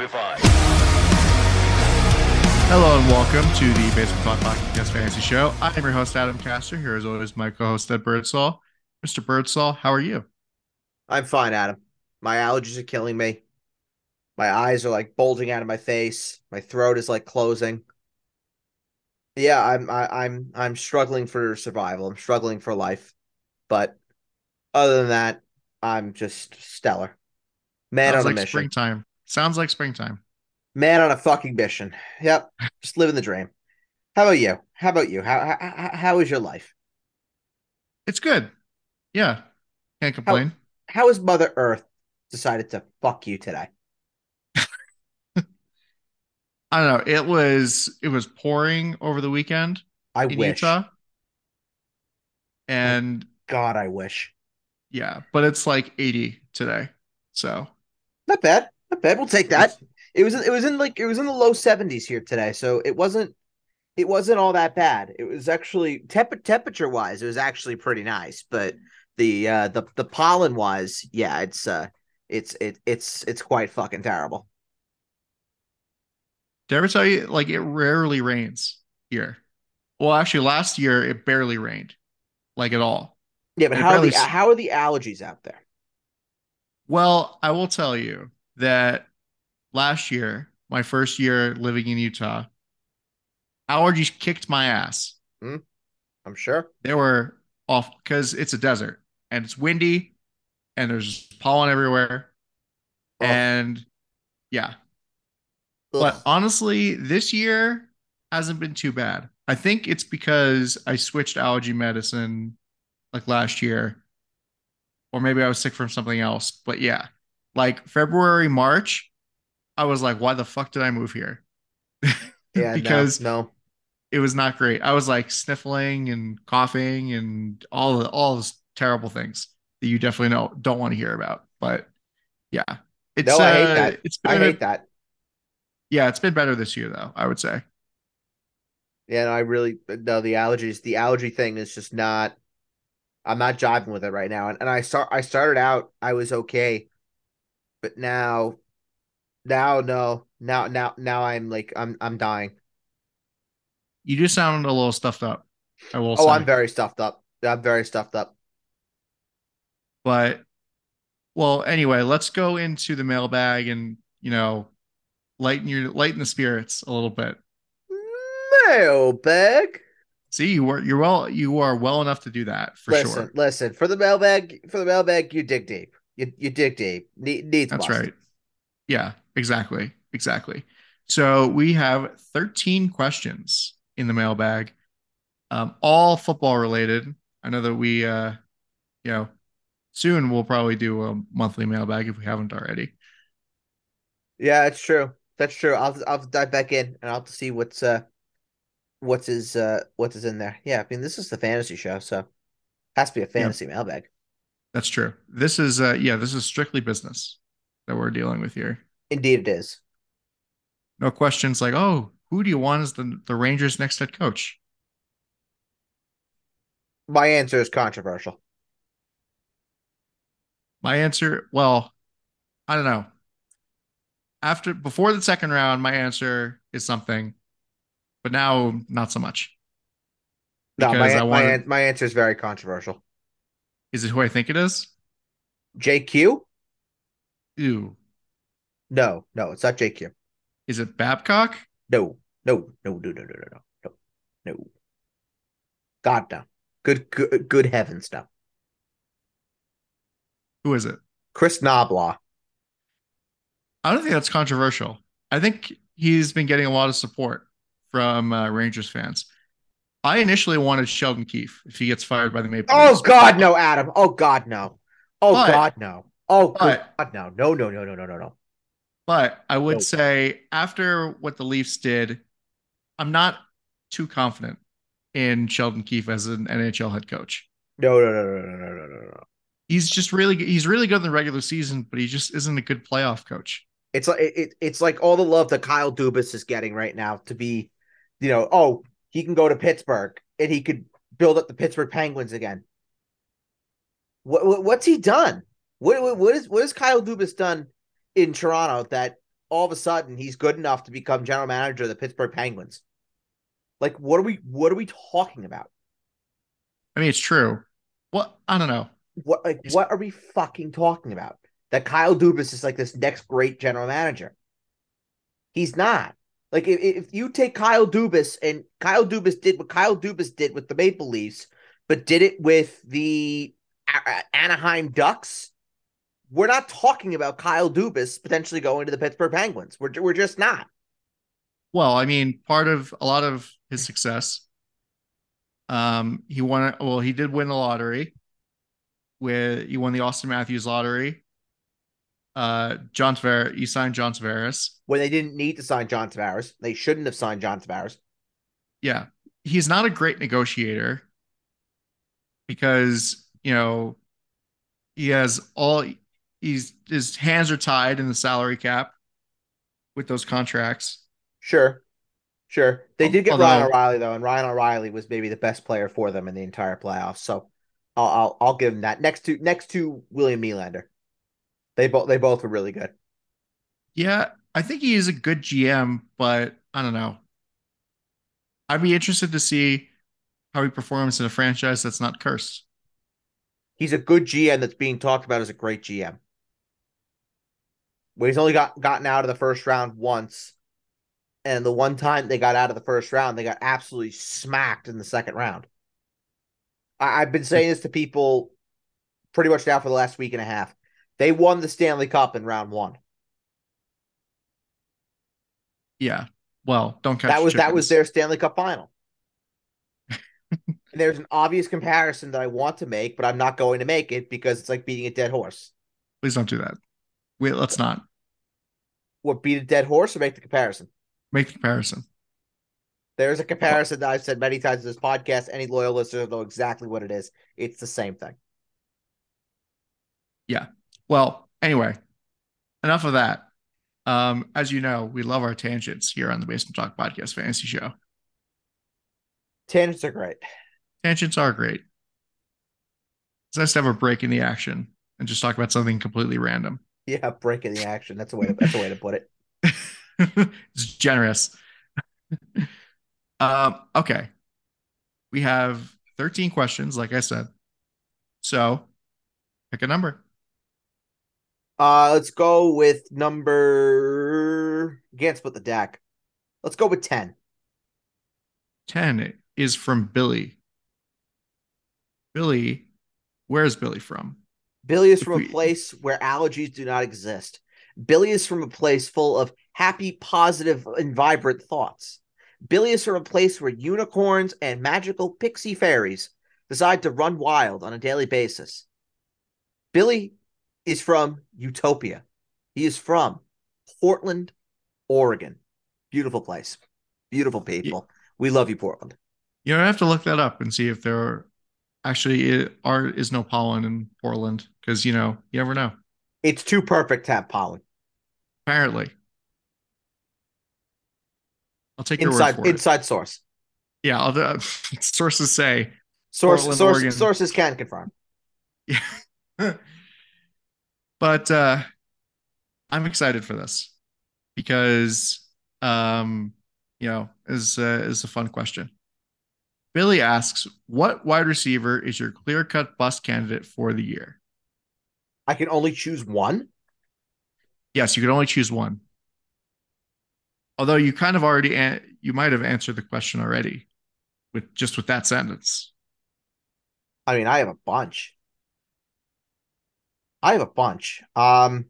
Zombified. Hello and welcome to the Basement Talk Podcast Fantasy Show. I am your host, Adam Castor. Here, as always, my co host, Ed Birdsall. Mr. Birdsall, how are you? I'm fine, Adam. My allergies are killing me. My eyes are like bulging out of my face. My throat is like closing. Yeah, I'm I, I'm I'm struggling for survival. I'm struggling for life. But other than that, I'm just stellar. Man Sounds on a like mission. springtime. Sounds like springtime. Man on a fucking mission. Yep, just living the dream. How about you? How about you? How how, how is your life? It's good. Yeah. Can't complain. How has Mother Earth decided to fuck you today? I don't know. It was it was pouring over the weekend I in wish. Utah. And God, I wish. yeah, but it's like 80 today. So Not bad. Not bad. We'll take that. It was it was in like it was in the low 70s here today, so it wasn't it wasn't all that bad. It was actually temp- temperature wise, it was actually pretty nice, but the uh the the pollen wise, yeah, it's uh it's it it's it's quite fucking terrible. Did I ever tell you like it rarely rains here? Well, actually, last year it barely rained, like at all. Yeah, but It how are the how are the allergies out there? Well, I will tell you that last year, my first year living in Utah, allergies kicked my ass. Hmm. I'm sure. They were off because it's a desert and it's windy and there's pollen everywhere. Oh. And yeah, but honestly, this year hasn't been too bad. I think it's because I switched allergy medicine like last year, or maybe I was sick from something else. But yeah, like February, March, I was like, why the fuck did I move here? yeah, because no, no. it was not great. I was like sniffling and coughing and all the all those terrible things that you definitely know don't want to hear about. But yeah, it's No, I hate uh, that. It's I hate that. yeah, it's been better this year though. I would say. Yeah, no, I really no the allergies. The allergy thing is just not. I'm not jiving with it right now, and, and I start. I started out. I was okay, but now, now no, now now now I'm like I'm I'm dying. You do sound a little stuffed up. I will Oh, say. I'm very stuffed up. I'm very stuffed up. but well, anyway, let's go into the mailbag and you know lighten your lighten the spirits a little bit. Mailbag. See, you were you're well you are well enough to do that for listen, sure. listen. For the mailbag, for the mailbag, you dig deep. You you dig deep. Ne- needs That's must. right. Yeah, exactly. Exactly. So we have 13 questions in the mailbag, um, all football related. I know that we, uh, you know, soon we'll probably do a monthly mailbag if we haven't already. Yeah, it's true. That's true. I'll I'll dive back in and I'll see what's uh what's is uh what's is in there. Yeah, I mean this is the fantasy show, so has to be a fantasy mailbag. That's true. This is, uh, yeah, this is strictly business that we're dealing with here. Indeed, it is. No questions like, oh, who do you want as the, the Rangers' next head coach? My answer is controversial. My answer, well, I don't know. After before the second round, my answer is something, but now not so much. No, my my, wanted- an- my answer is very controversial. Is it who I think it is? JQ? Ew. No, no, it's not JQ. Is it Babcock? No, no, no, no, no, no, no, no, no, no. God no. Good, good, good heavens, no. Who is it? Chris Knoblauch. I don't think that's controversial. I think he's been getting a lot of support from uh, Rangers fans. I initially wanted Sheldon Keefe if he gets fired by the Maple. Oh Leafs. God, no, Adam. Oh God, no. Oh but, God, no. Oh but, God, no. No, no, no, no, no, no, no. But I would no. say after what the Leafs did, I'm not too confident in Sheldon Keefe as an NHL head coach. No, no, no, no, no, no, no, no. He's just really he's really good in the regular season, but he just isn't a good playoff coach. It's like it, it's like all the love that Kyle Dubas is getting right now to be, you know, oh he can go to Pittsburgh and he could build up the Pittsburgh Penguins again. What, what what's he done? What what what is what has Kyle Dubas done in Toronto that all of a sudden he's good enough to become general manager of the Pittsburgh Penguins. Like, what are we what are we talking about? I mean, it's true. What I don't know. What like what are we fucking talking about? That Kyle Dubas is like this next great general manager. He's not. Like if, if you take Kyle Dubas and Kyle Dubas did what Kyle Dubas did with the Maple Leafs, but did it with the Anaheim Ducks, we're not talking about Kyle Dubas potentially going to the Pittsburgh Penguins. We're we're just not. Well, I mean, part of a lot of his success, um, he won. Well, he did win the lottery. With he won the Auston Matthews lottery. Uh, John Tavares, You signed John Tavares when they didn't need to sign John Tavares. They shouldn't have signed John Tavares. Yeah, he's not a great negotiator because you know he has all he's his hands are tied in the salary cap with those contracts. Sure. Sure. They did get Although, Ryan O'Reilly though, and Ryan O'Reilly was maybe the best player for them in the entire playoffs. So I'll I'll, I'll give him that. Next to next to William Nylander. They both they both were really good. Yeah, I think he is a good GM, but I don't know. I'd be interested to see how he performs in a franchise that's not cursed. He's a good GM that's being talked about as a great GM. Well, he's only got gotten out of the first round once and the one time they got out of the first round, they got absolutely smacked in the second round. I, have been saying this to people pretty much now for the last week and a half. They won the Stanley Cup in round one. Yeah. Well, don't catch that was chickens. that was their Stanley Cup final. there's an obvious comparison that I want to make, but I'm not going to make it because it's like beating a dead horse. Please don't do that. Wait, let's not. What beat a dead horse or make the comparison? Make the comparison. There's a comparison that I've said many times in this podcast. Any loyal listener know exactly what it is. It's the same thing. Yeah. Well, anyway, enough of that. Um, as you know, we love our tangents here on the Basement Talk Podcast Fantasy Show. Tangents are great. Tangents are great. It's nice to have a break in the action and just talk about something completely random. Yeah, break in the action. That's a way. To, that's a way to put it. it's generous. um, okay. We have 13 questions, like I said. So pick a number. Uh, let's go with number. Can't split the deck. Let's go with 10. 10 is from Billy. Billy, where's Billy from? Billy is from a place where allergies do not exist. Billy is from a place full of happy, positive, and vibrant thoughts. Billy is from a place where unicorns and magical pixie fairies decide to run wild on a daily basis. Billy is from Utopia. He is from Portland, Oregon. Beautiful place. Beautiful people. We love you, Portland. You know, I have to look that up and see if there are, actually are is no pollen in Portland because you know you never know. It's too perfect to have pollen. Apparently. I'll take your inside, word for inside it. source. Yeah, I'll, uh, sources say. Source, source sources can confirm. Yeah. But uh, I'm excited for this because um, you know, is uh, is a fun question. Billy asks, "What wide receiver is your clear-cut bust candidate for the year?" I can only choose one. Yes, you can only choose one. Although you kind of already an- you might have answered the question already with just with that sentence. I mean, I have a bunch. I have a bunch. Um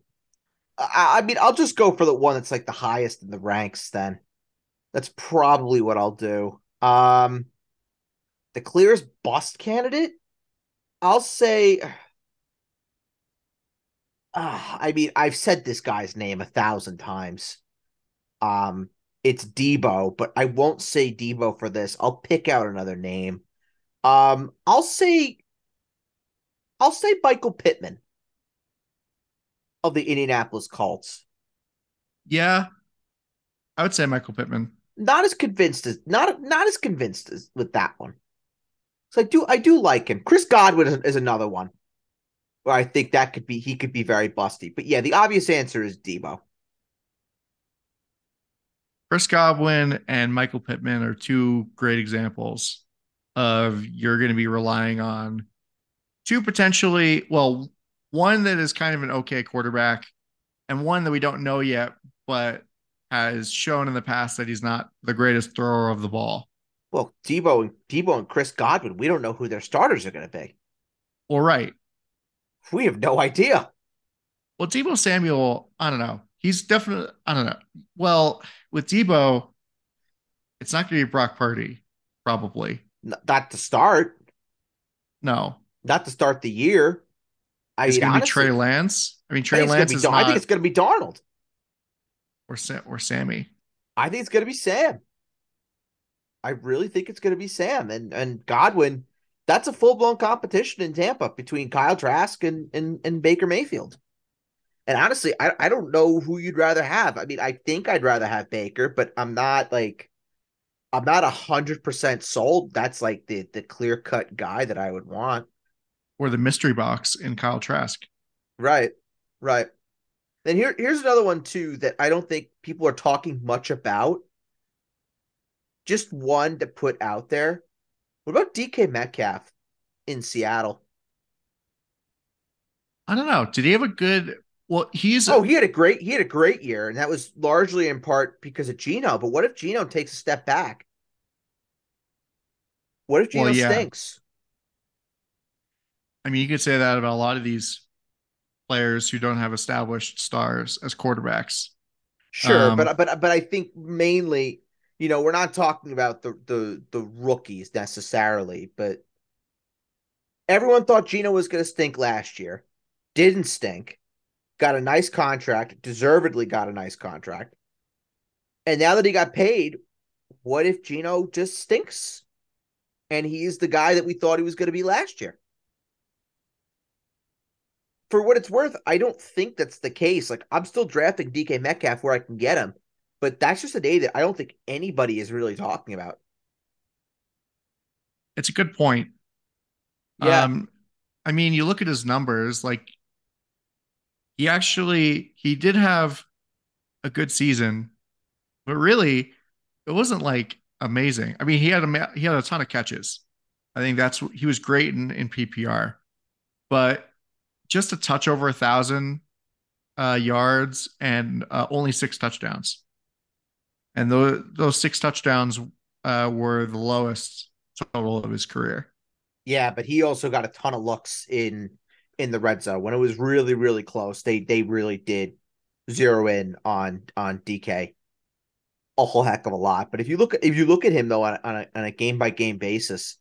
I, I mean, I'll just go for the one that's like the highest in the ranks then. That's probably what I'll do. Um the clearest bust candidate? I'll say uh, I mean, I've said this guy's name a thousand times. Um, it's Deebo, but I won't say Deebo for this. I'll pick out another name. Um, I'll say, I'll say Michael Pittman of the Indianapolis Colts. Yeah, I would say Michael Pittman. Not as convinced as not not as convinced as with that one. So I do I do like him. Chris Godwin is, is another one where I think that could be he could be very busty. But yeah, the obvious answer is Deebo. Chris Godwin and Michael Pittman are two great examples of you're going to be relying on two potentially, well, one that is kind of an okay quarterback and one that we don't know yet, but has shown in the past that he's not the greatest thrower of the ball. Well, Deebo and Deebo and Chris Godwin, we don't know who their starters are going to be. Well, right. We have no idea. Well, Deebo Samuel, I don't know. He's definitely, I don't know. Well, with Deebo, it's not going to be Brock Purdy, probably. Not to start. No. Not to start the year. I it's going to be Trey Lance. I mean, Trey I Lance is. Not, I think it's going to be Darnold or or Sammy. I think it's going to be Sam. I really think it's going to be Sam and and Godwin. That's a full blown competition in Tampa between Kyle Trask and, and and Baker Mayfield. And honestly, I, I don't know who you'd rather have. I mean, I think I'd rather have Baker, but I'm not like I'm not a hundred percent sold. That's like the the clear cut guy that I would want. Or the mystery box in Kyle Trask. Right. Right. Then here, here's another one too that I don't think people are talking much about. Just one to put out there. What about DK Metcalf in Seattle? I don't know. Did he have a good? Well, he's oh, he had a great he had a great year, and that was largely in part because of Geno. But what if Geno takes a step back? What if Geno well, yeah. stinks? I mean, you could say that about a lot of these players who don't have established stars as quarterbacks. Sure, um, but but but I think mainly, you know, we're not talking about the the the rookies necessarily, but everyone thought Geno was going to stink last year. Didn't stink. Got a nice contract, deservedly got a nice contract. And now that he got paid, what if Geno just stinks? And he's the guy that we thought he was going to be last year for what it's worth, I don't think that's the case. Like I'm still drafting DK Metcalf where I can get him, but that's just a day that I don't think anybody is really talking about. It's a good point. Yeah. Um, I mean, you look at his numbers, like he actually he did have a good season, but really it wasn't like amazing. I mean, he had a he had a ton of catches. I think that's he was great in, in PPR, but just a touch over a thousand uh, yards and uh, only six touchdowns. And those those six touchdowns uh, were the lowest total of his career. Yeah, but he also got a ton of looks in in the red zone when it was really really close. They they really did zero in on on DK a whole heck of a lot. But if you look if you look at him though on, on a on a game by game basis,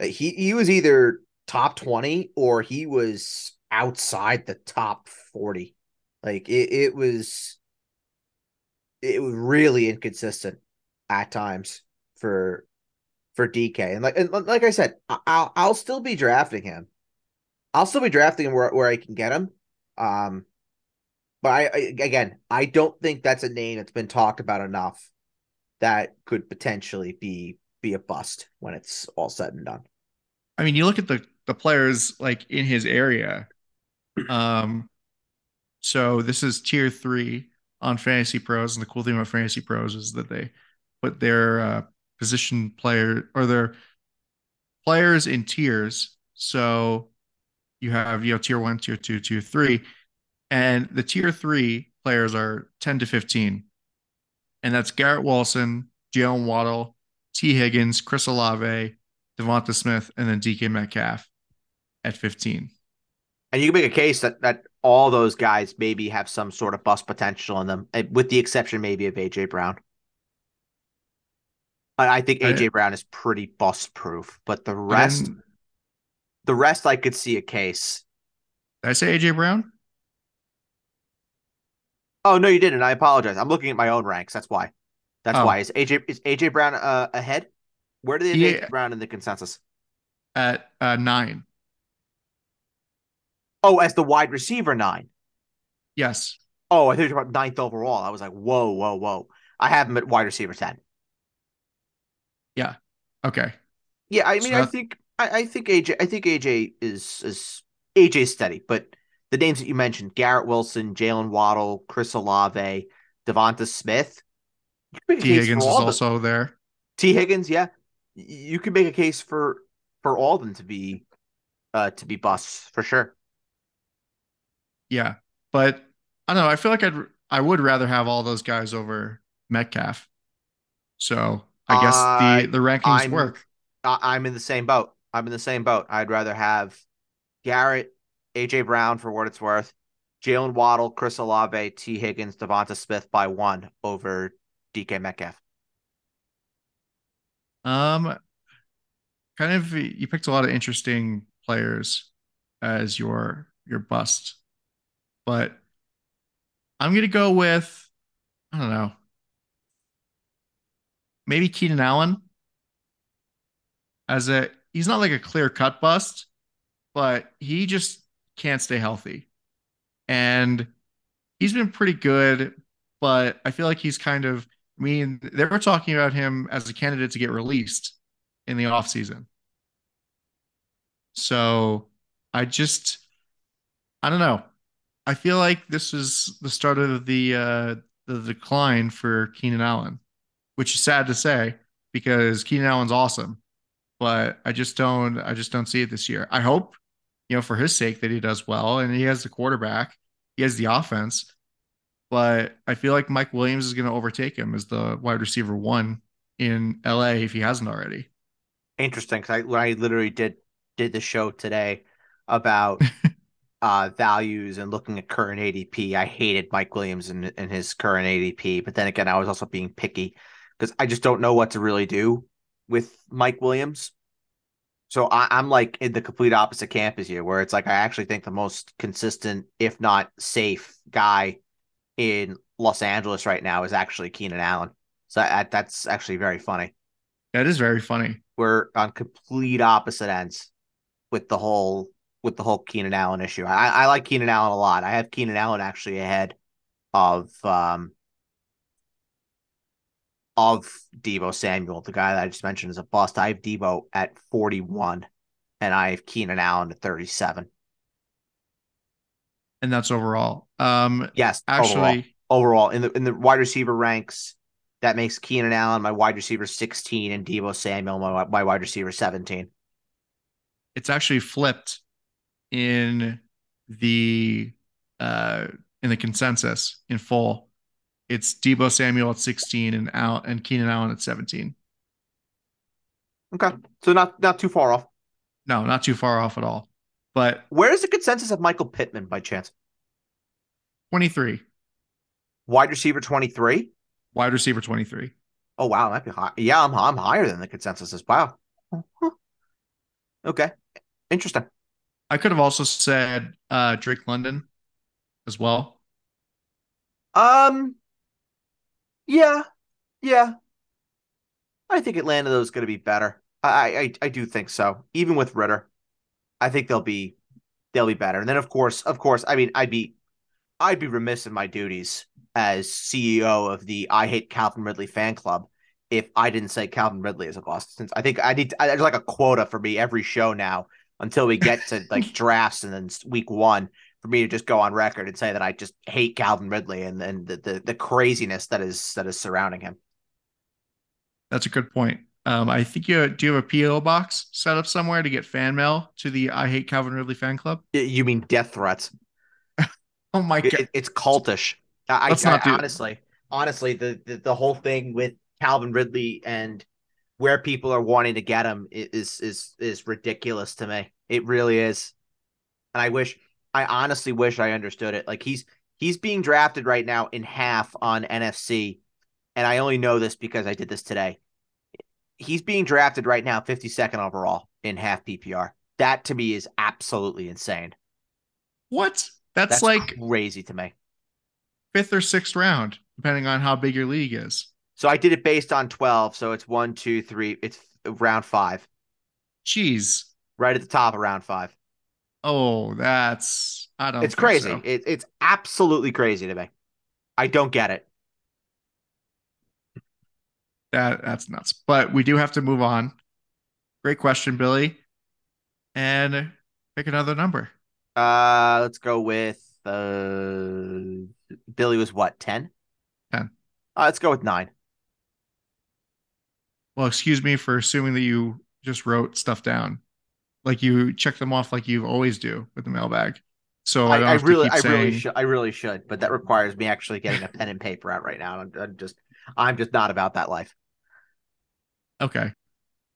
he he was either top twenty or he was outside the top 40. Like it, it was it was really inconsistent at times for for DK. And like and like I said, I'll I'll still be drafting him. I'll still be drafting him where, where I can get him. Um but I, I again, I don't think that's a name that's been talked about enough that could potentially be be a bust when it's all said and done. I mean, you look at the the players like in his area um, so this is tier three on Fantasy Pros, and the cool thing about Fantasy Pros is that they put their uh, position player or their players in tiers. So you have you know tier one, tier two, tier three, and the tier three players are ten to fifteen, and that's Garrett Wilson, Jalen Waddle, Tee Higgins, Chris Olave, Devonta Smith, and then DK Metcalf at fifteen. And you can make a case that that all those guys maybe have some sort of bust potential in them, eh, with the exception maybe of AJ Brown. I think AJ I, Brown is pretty bust proof, but the rest, the rest, I could see a case. Did I say AJ Brown? Oh no, you didn't. I apologize. I'm looking at my own ranks. That's why. That's oh. why. Is AJ is AJ Brown uh, ahead? Where do they yeah. AJ Brown in the consensus? At uh, nine. Oh, as the wide receiver nine. Yes. Oh, I think you're about ninth overall. I was like, whoa, whoa, whoa. I have him at wide receiver 10. Yeah. Okay. Yeah, I mean, so I think I, I, think AJ I think AJ is is AJ steady, but the names that you mentioned, Garrett Wilson, Jalen Waddle, Chris Olave, Devonta Smith, Tee Higgins is also there. Tee Higgins, yeah, you could make a case for for all of them to be uh to be busts for sure. Yeah, but I don't know. I feel like I'd I would rather have all those guys over Metcalf. So I guess uh, the the rankings I'm, work. I'm in the same boat. I'm in the same boat. I'd rather have Garrett, AJ Brown for what it's worth, Jalen Waddle, Chris Olave, Tee Higgins, Devonta Smith by one over DK Metcalf. Um, kind of you picked a lot of interesting players as your your bust, but I'm gonna go with I don't know, maybe Keenan Allen as a he's not like a clear cut bust, but he just can't stay healthy, and he's been pretty good, but I feel like he's kind of I mean, they were talking about him as a candidate to get released in the offseason. So I just, I don't know. I feel like this is the start of the uh, the decline for Keenan Allen, which is sad to say because Keenan Allen's awesome, but I just don't I just don't see it this year. I hope, you know, for his sake that he does well and he has the quarterback, he has the offense, but I feel like Mike Williams is going to overtake him as the wide receiver one in LA if he hasn't already. Interesting, because I, I literally did did the show today about uh, values and looking at current ADP. I hated Mike Williams and, and his current ADP, but then again, I was also being picky because I just don't know what to really do with Mike Williams. So I, am like in the complete opposite camp as you, where it's like I actually think the most consistent, if not safe, guy in Los Angeles right now is actually Keenan Allen. So that, that's actually very funny. That is very funny. We're on complete opposite ends with the whole with the whole Keenan Allen issue. I, I like Keenan Allen a lot. I have Keenan Allen actually ahead of um of Deebo Samuel, the guy that I just mentioned is a bust. I have Deebo at 41 and I have Keenan Allen at 37. And that's overall. Um yes, actually overall, overall in the in the wide receiver ranks, that makes Keenan Allen my wide receiver 16 and Deebo Samuel my, my wide receiver 17 it's actually flipped in the uh in the consensus in full. It's Deebo Samuel at 16 and Al and Keenan Allen at 17. Okay. So not not too far off. No, not too far off at all. But where is the consensus of Michael Pittman by chance? 23. Wide receiver 23? Wide receiver 23. Oh wow, that might be high. Yeah, I'm I'm higher than the consensus is. Wow. Okay. Interesting. I could have also said uh, Drake London as well. Um, yeah, yeah. I think Atlanta though is going to be better. I, I I do think so. Even with Ridder, I think they'll be they'll be better. And then of course, of course, I mean, I'd be I'd be remiss in my duties as CEO of the I Hate Calvin Ridley fan club if I didn't say Calvin Ridley is a bust. Since I think I need to, there's like a quota for me every show now until we get to like drafts and then week one for me to just go on record and say that I just hate Calvin Ridley and then the, the, the craziness that is that is surrounding him. That's a good point. Um, I think you do you have a PO box set up somewhere to get fan mail to the I hate Calvin Ridley fan club. You mean death threats? oh my god, it, it's cultish. I, Let's I, not I, do honestly, honestly, the, the the whole thing with Calvin Ridley and where people are wanting to get him is is is ridiculous to me. It really is. And I wish I honestly wish I understood it. Like he's he's being drafted right now in half on NFC. And I only know this because I did this today. He's being drafted right now 52nd overall in half PPR. That to me is absolutely insane. What? That's, That's like crazy to me. Fifth or sixth round, depending on how big your league is. So I did it based on 12. So it's one, two, three. It's round five. Jeez. Right at the top of round five. Oh, that's I don't. It's crazy. So. It, it's absolutely crazy to me. I don't get it. That that's nuts. But we do have to move on. Great question, Billy. And pick another number. Uh, let's go with uh Billy was what ten? Ten. Uh, let's go with nine. Well, excuse me for assuming that you just wrote stuff down. Like you check them off like you always do with the mailbag. So I, I, I really, I saying... really should, I really should, but that requires me actually getting a pen and paper out right now. I'm, I'm just, I'm just not about that life. Okay.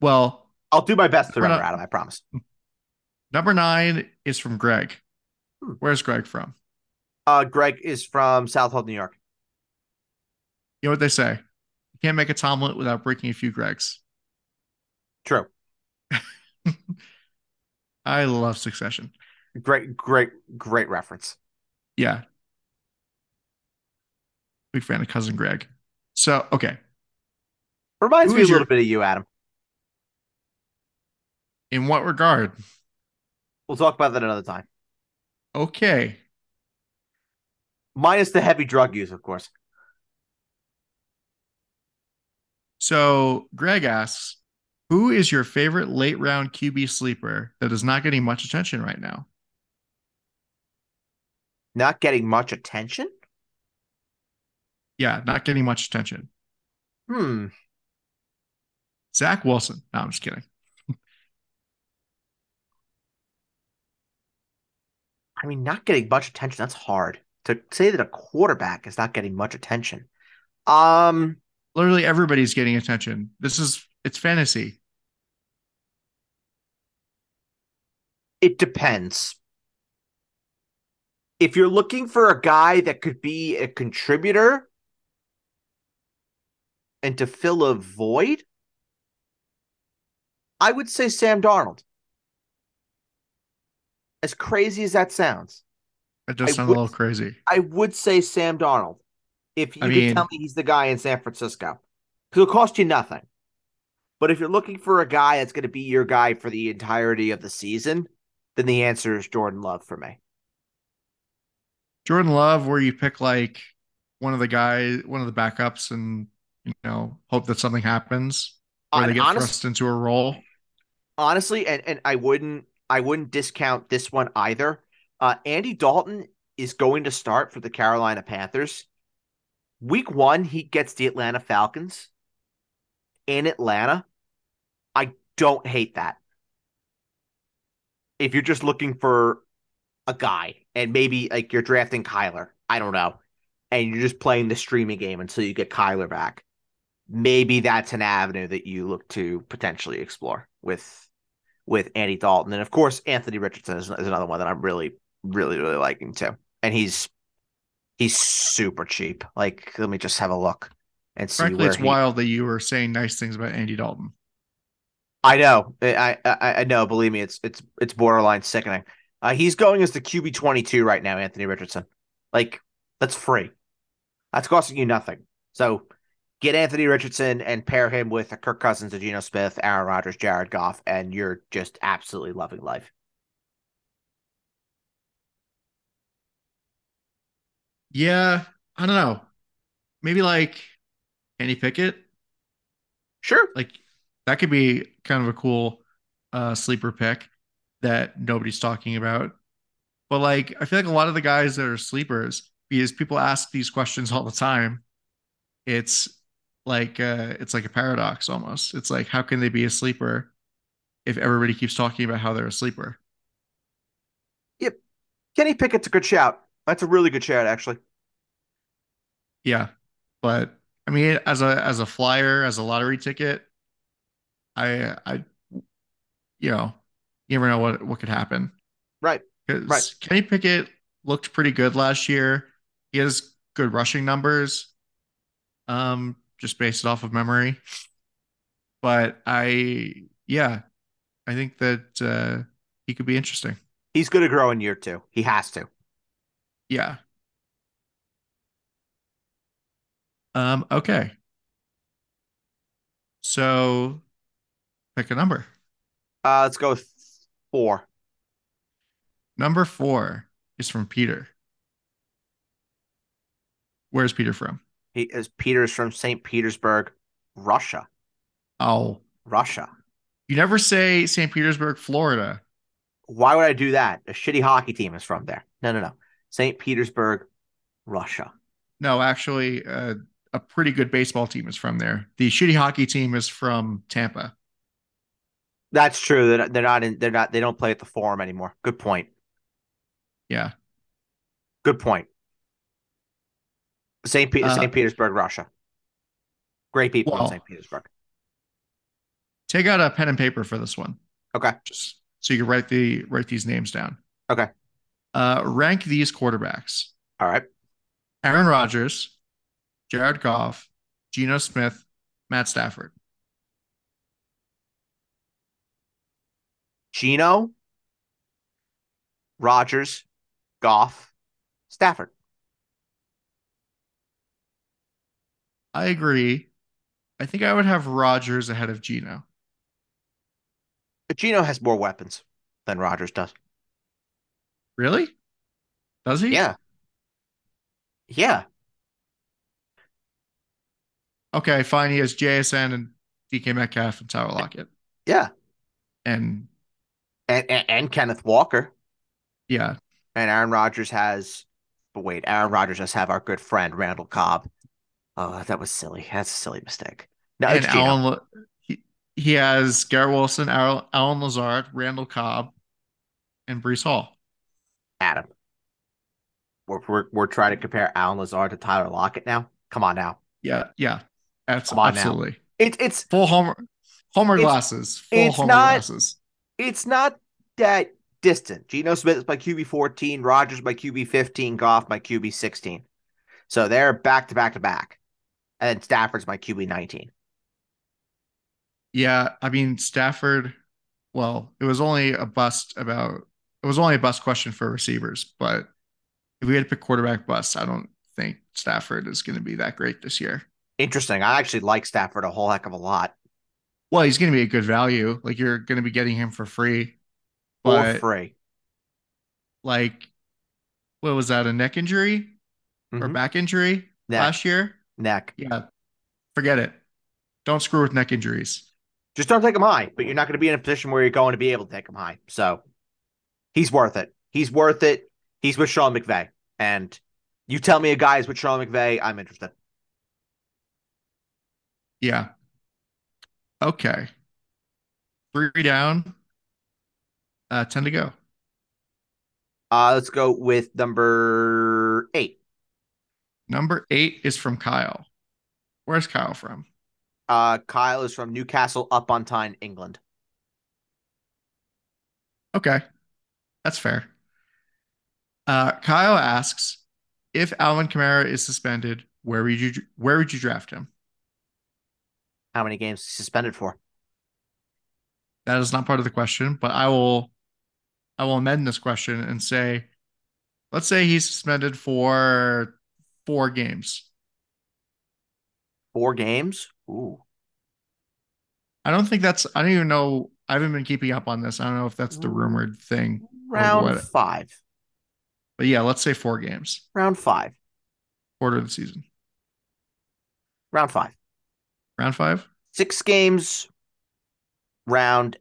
Well, I'll do my best to remember, not... Adam. I promise. Number nine is from Greg. Hmm. Where's Greg from? Uh, Greg is from South Southold, New York. You know what they say? Can't make a Tomlet without breaking a few Gregs. True. I love Succession. Great, great, great reference. Yeah. Big fan of Cousin Greg. So, okay. Reminds Who me a little your... bit of you, Adam. In what regard? We'll talk about that another time. Okay. Minus the heavy drug use, of course. So Greg asks, who is your favorite late round QB sleeper that is not getting much attention right now? Not getting much attention? Yeah, not getting much attention. Hmm. Zach Wilson. No, I'm just kidding. I mean, not getting much attention, that's hard. To say that a quarterback is not getting much attention. Um literally everybody's getting attention. This is it's fantasy. It depends. If you're looking for a guy that could be a contributor and to fill a void, I would say Sam Darnold. As crazy as that sounds. It does I sound would, a little crazy. I would say Sam Darnold. If you I mean, tell me he's the guy in San Francisco. Because it'll cost you nothing. But if you're looking for a guy that's going to be your guy for the entirety of the season, then the answer is Jordan Love for me. Jordan Love, where you pick like one of the guys, one of the backups, and you know hope that something happens, or they get honest, thrust into a role. Honestly, and and I wouldn't I wouldn't discount this one either. Uh, Andy Dalton is going to start for the Carolina Panthers. Week one, he gets the Atlanta Falcons in Atlanta. I don't hate that. If you're just looking for a guy and maybe like you're drafting Kyler, I don't know, and you're just playing the streaming game until you get Kyler back, maybe that's an avenue that you look to potentially explore with with Andy Dalton, and of course Anthony Richardson is, is another one that I'm really, really, really liking too. And he's he's super cheap. Like, let me just have a look and see. Frankly, it's he... wild that you were saying nice things about Andy Dalton. I know, I, I I know. Believe me, it's it's it's borderline sickening. Uh, he's going as the QB twenty two right now, Anthony Richardson. Like that's free. That's costing you nothing. So get Anthony Richardson and pair him with Kirk Cousins, Geno Smith, Aaron Rodgers, Jared Goff, and you're just absolutely loving life. Yeah, I don't know. Maybe like Kenny Pickett. Sure. Like that could be kind of a cool uh sleeper pick that nobody's talking about. But like I feel like a lot of the guys that are sleepers, because people ask these questions all the time, it's like uh, it's like a paradox almost. It's like how can they be a sleeper if everybody keeps talking about how they're a sleeper? Yep. Kenny Pickett's a good shout. That's a really good shout, actually. Yeah. But I mean, as a as a flyer, as a lottery ticket, I I you know, you never know what what could happen. Right. Right. Kenny Pickett looked pretty good last year. He has good rushing numbers. Um, just based it off of memory. But I, yeah, I think that uh, he could be interesting. He's going to grow in year two. He has to. Yeah. Um. Okay. So, pick a number. Uh, let's go four. Number four is from Peter. Where's Peter from? He is Peter's from St. Petersburg, Russia. Oh, Russia. You never say St. Petersburg, Florida. Why would I do that? A shitty hockey team is from there. No, no, no. St. Petersburg, Russia. No, actually, uh, a pretty good baseball team is from there. The shitty hockey team is from Tampa. That's true. They're, they're not in. They're not. They don't play at the Forum anymore. Good point. Yeah. Good point. St. Pe- Uh, St. Petersburg, Russia. Great people in St. Petersburg. Take out a pen and paper for this one, Okay. just so you can write the write these names down. Okay. Uh, rank these quarterbacks: All right. Aaron Rodgers, Jared Goff, Geno Smith, Matt Stafford. Geno, Rodgers, Goff, Stafford. I agree. I think I would have Rodgers ahead of Geno. But Geno has more weapons than Rodgers does. Really? Does he? Yeah. Yeah. Okay, fine. He has JSN and DK Metcalf and Tyler Lockett. Yeah. And And, and and Kenneth Walker. yeah, And Aaron Rodgers has but wait, Aaron Rodgers does have our good friend Randall Cobb. Oh, that was silly. That's a silly mistake. No, and Alan, La- he, he has Garrett Wilson, Al- Allen Lazard, Randall Cobb, and Breece Hall. Adam. We're, we're we're trying to compare Allen Lazard to Tyler Lockett now. Come on now. Yeah, yeah, Abs- Come on now. absolutely. It's it's Full homer, homer It's- glasses. Full it's homer not- glasses. it's not that distant. Geno Smith is my QB 14, Rodgers my QB 15, Goff my QB 16. So they're back to back to back. And Stafford's my QB 19. Yeah, I mean Stafford. Well, it was only a bust about. It was only a bust question for receivers, but if we had to pick quarterback bust, I don't think Stafford is going to be that great this year. Interesting. I actually like Stafford a whole heck of a lot. Well, he's going to be a good value. Like you're going to be getting him for free. For free. like, what was that? A neck injury or Mhm. back injury Neck. last year? Neck. Yeah, forget it. Don't screw with neck injuries. Just don't take him high, but you're not going to be in a position where you're going to be able to take him high. So he's worth it. He's worth it. He's with Sean McVay. And you tell me a guy is with Sean McVay, I'm interested. Yeah. Okay. Three down. Uh, ten to go. Uh, let's go with number eight. Number eight is from Kyle. Where's Kyle from? Uh, Kyle is from Newcastle upon Tyne, England. Okay. That's fair. Uh, Kyle asks if Alvin Kamara is suspended, where would you where would you draft him? How many games suspended for? That is not part of the question, but I will I will amend this question and say, let's say he's suspended for four games. Four games? Ooh. I don't think that's I don't even know I haven't been keeping up on this. I don't know if that's the rumored thing. Round what? five. But yeah, let's say four games. Round five. Quarter of the season. Round five. Round five? Six games. Round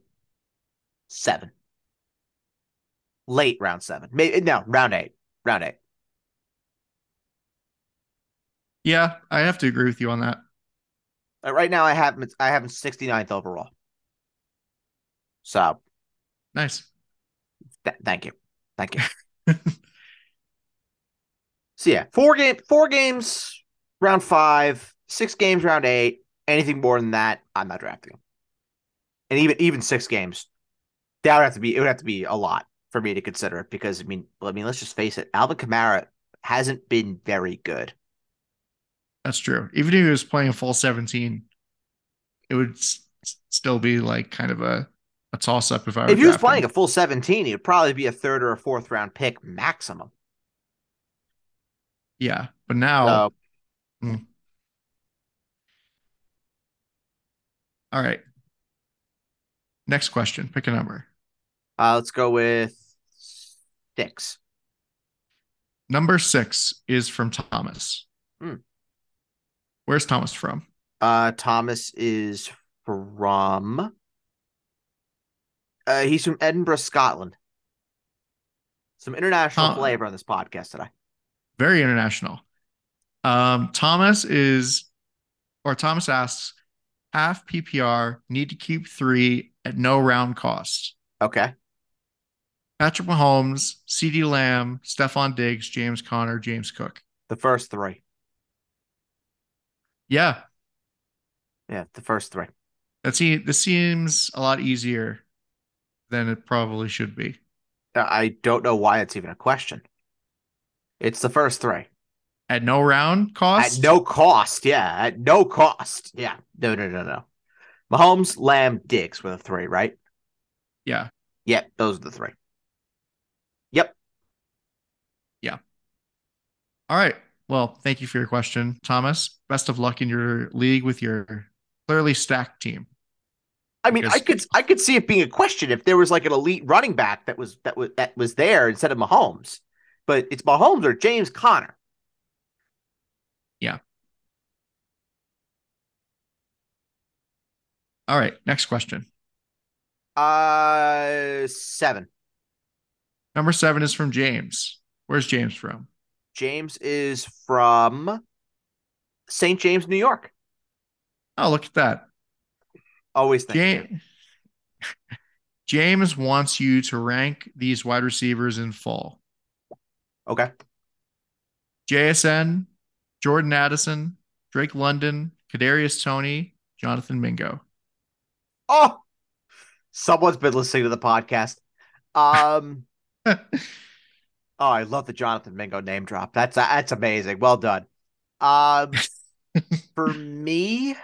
seven. Late round seven. Maybe no, round eight. Round eight. Yeah, I have to agree with you on that. Uh, right now I have I have him 69th overall. So Nice. th- thank you. Thank you. So yeah, four game, four games, round five, six games, round eight. Anything more than that, I'm not drafting. And even even six games, that would have to be it would have to be a lot for me to consider it because I mean, I mean, let's just face it, Alvin Kamara hasn't been very good. That's true. Even if he was playing a full 17, it would s- still be like kind of a, a toss up if I were If he was playing a full 17, he would probably be a third or a fourth round pick maximum. Yeah, but now, So hmm. All right. Next question. Pick a number. uh, let's go with six. Number six is from Thomas. Hmm. Where's Thomas from? Uh, Thomas is from. Uh, he's from Edinburgh, Scotland. Some international flavor on this podcast today. Very international. Um, Thomas is, or Thomas asks, half PPR need to keep three at no round cost. Okay. Patrick Mahomes, CeeDee Lamb, Stefon Diggs, James Conner, James Cook. The first three. Yeah, Yeah, the first three. that se- this seems a lot easier than it probably should be. I don't know why it's even a question. It's the first three. At no round cost? At no cost. Yeah. At no cost. Yeah. No, no, no, no. Mahomes, Lamb, Diggs were the three, right? Yeah. Yep. Those are the three. Yep. Yeah. All right. Well, thank you for your question, Thomas. Best of luck in your league with your clearly stacked team. I mean, I could I could see it being a question if there was like an elite running back that was that was that was there instead of Mahomes. But it's Mahomes or James Conner. All right. Next question. Uh seven. Number seven is from James. Where's James from? James is from St. James, New York. Oh, look at that. Always think. James, James wants you to rank these wide receivers in full. Okay. JSN, Jordan Addison, Drake London, Kadarius Toney, Jonathan Mingo. Oh, someone's been listening to the podcast. Um. Oh, I love the Jonathan Mingo name drop. That's that's amazing. Well done. Um, for me,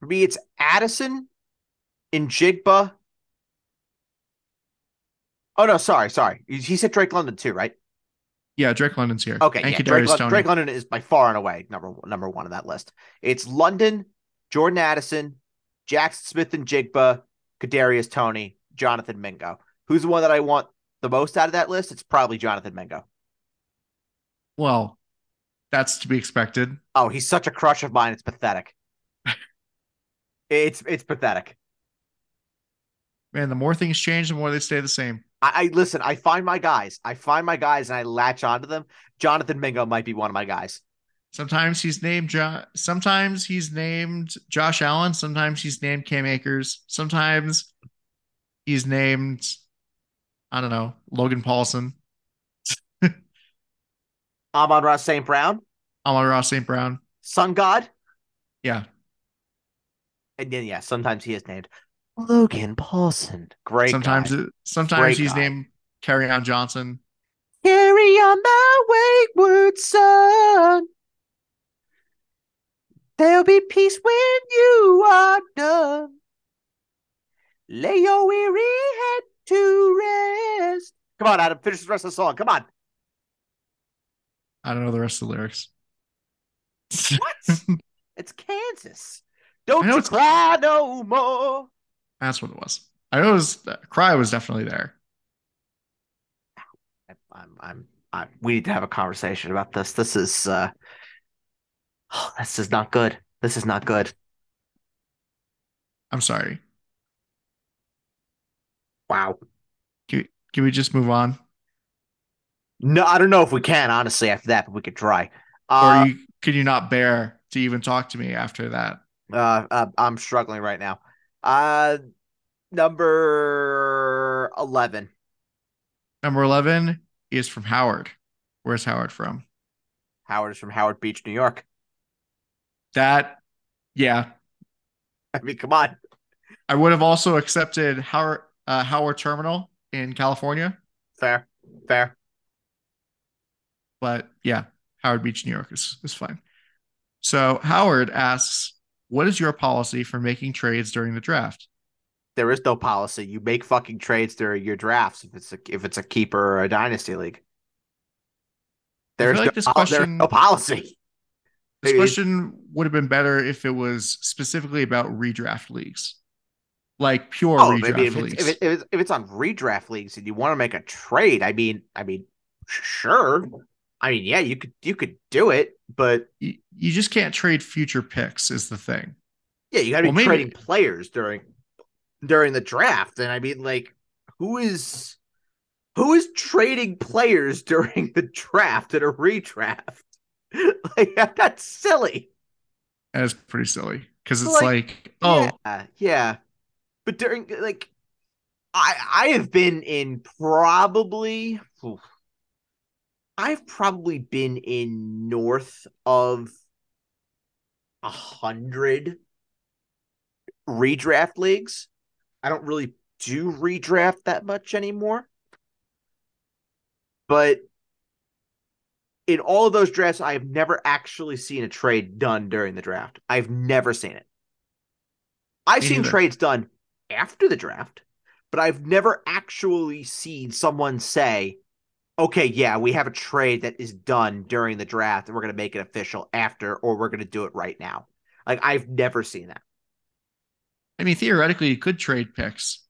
for me, it's Addison, Njigba. Oh no, sorry, sorry. He said Drake London too, right? Yeah, Drake London's here. Okay, and yeah. Drake, Lon- Toney. Drake London is by far and away number number one on that list. It's London, Jordan Addison, Jaxon Smith-Njigba, Kadarius Toney, Jonathan Mingo. Who's the one that I want the most out of that list? It's probably Jonathan Mingo. well, that's to be expected. Oh, he's such a crush of mine. It's pathetic. it's it's pathetic. Man, the more things change, the more they stay the same. I, I listen. I find my guys. I find my guys, and I latch onto them. Jonathan Mingo might be one of my guys. Sometimes he's named jo- sometimes he's named Josh Allen, sometimes he's named Cam Akers, sometimes he's named I don't know, Logan Paulson, Amon-Ra St. Brown, Amon-Ra St. Brown. Sun God, Yeah. and then yeah, sometimes he is named Logan Paulson. Great. sometimes guy. it, sometimes Great he's guy. named Kerryon Johnson. carry on my wayward son. There'll be peace when you are done. Lay your weary head to rest. Come on, Adam. Finish the rest of the song. Come on. I don't know the rest of the lyrics. What? it's Kansas. Don't you cry no more. That's what it was. I know it was Cry was definitely there. I'm, I'm, I'm, we need to have a conversation about this. This is, uh, oh, this is not good. This is not good. I'm sorry. Wow. Can, can we just move on? No, I don't know if we can, honestly, after that, but we could try. Or Uh, you, can you not bear to even talk to me after that? uh, uh, I'm struggling right now. Uh, number 11. Number 11 is from Howard. Where's Howard from? Howard is from Howard Beach, New York. That, yeah, I mean, come on. I would have also accepted Howard uh, Howard Terminal in California, Fair, fair. but yeah, Howard Beach, New York is is fine. So Howard asks, "What is your policy for making trades during the draft?" There is no policy. You make fucking trades during your drafts if it's a if it's a keeper or a dynasty league. There's like no, this there's question- no policy. This Maybe- question would have been better if it was specifically about redraft leagues, like pure Oh, redraft if it's, leagues. if, it, if, it's, if it's on redraft leagues and you want to make a trade, I mean, I mean, sure. I mean, yeah, you could you could do it, but you, you just can't trade future picks. Is the thing. yeah, you got to be maybe- trading players during during the draft, and I mean, like, who is who is trading players during the draft in a redraft? like that's silly. That is pretty silly because it's like, like, oh yeah, yeah. But during like I I have been in probably I've probably been in north of a hundred redraft leagues. I don't really do redraft that much anymore. But in all of those drafts, I have never actually seen a trade done during the draft. I've never seen it. I've Me seen either. trades done after the draft, but I've never actually seen someone say, okay, yeah, we have a trade that is done during the draft and we're going to make it official after, or we're going to do it right now. Like, I've never seen that. I mean, theoretically, you could trade picks.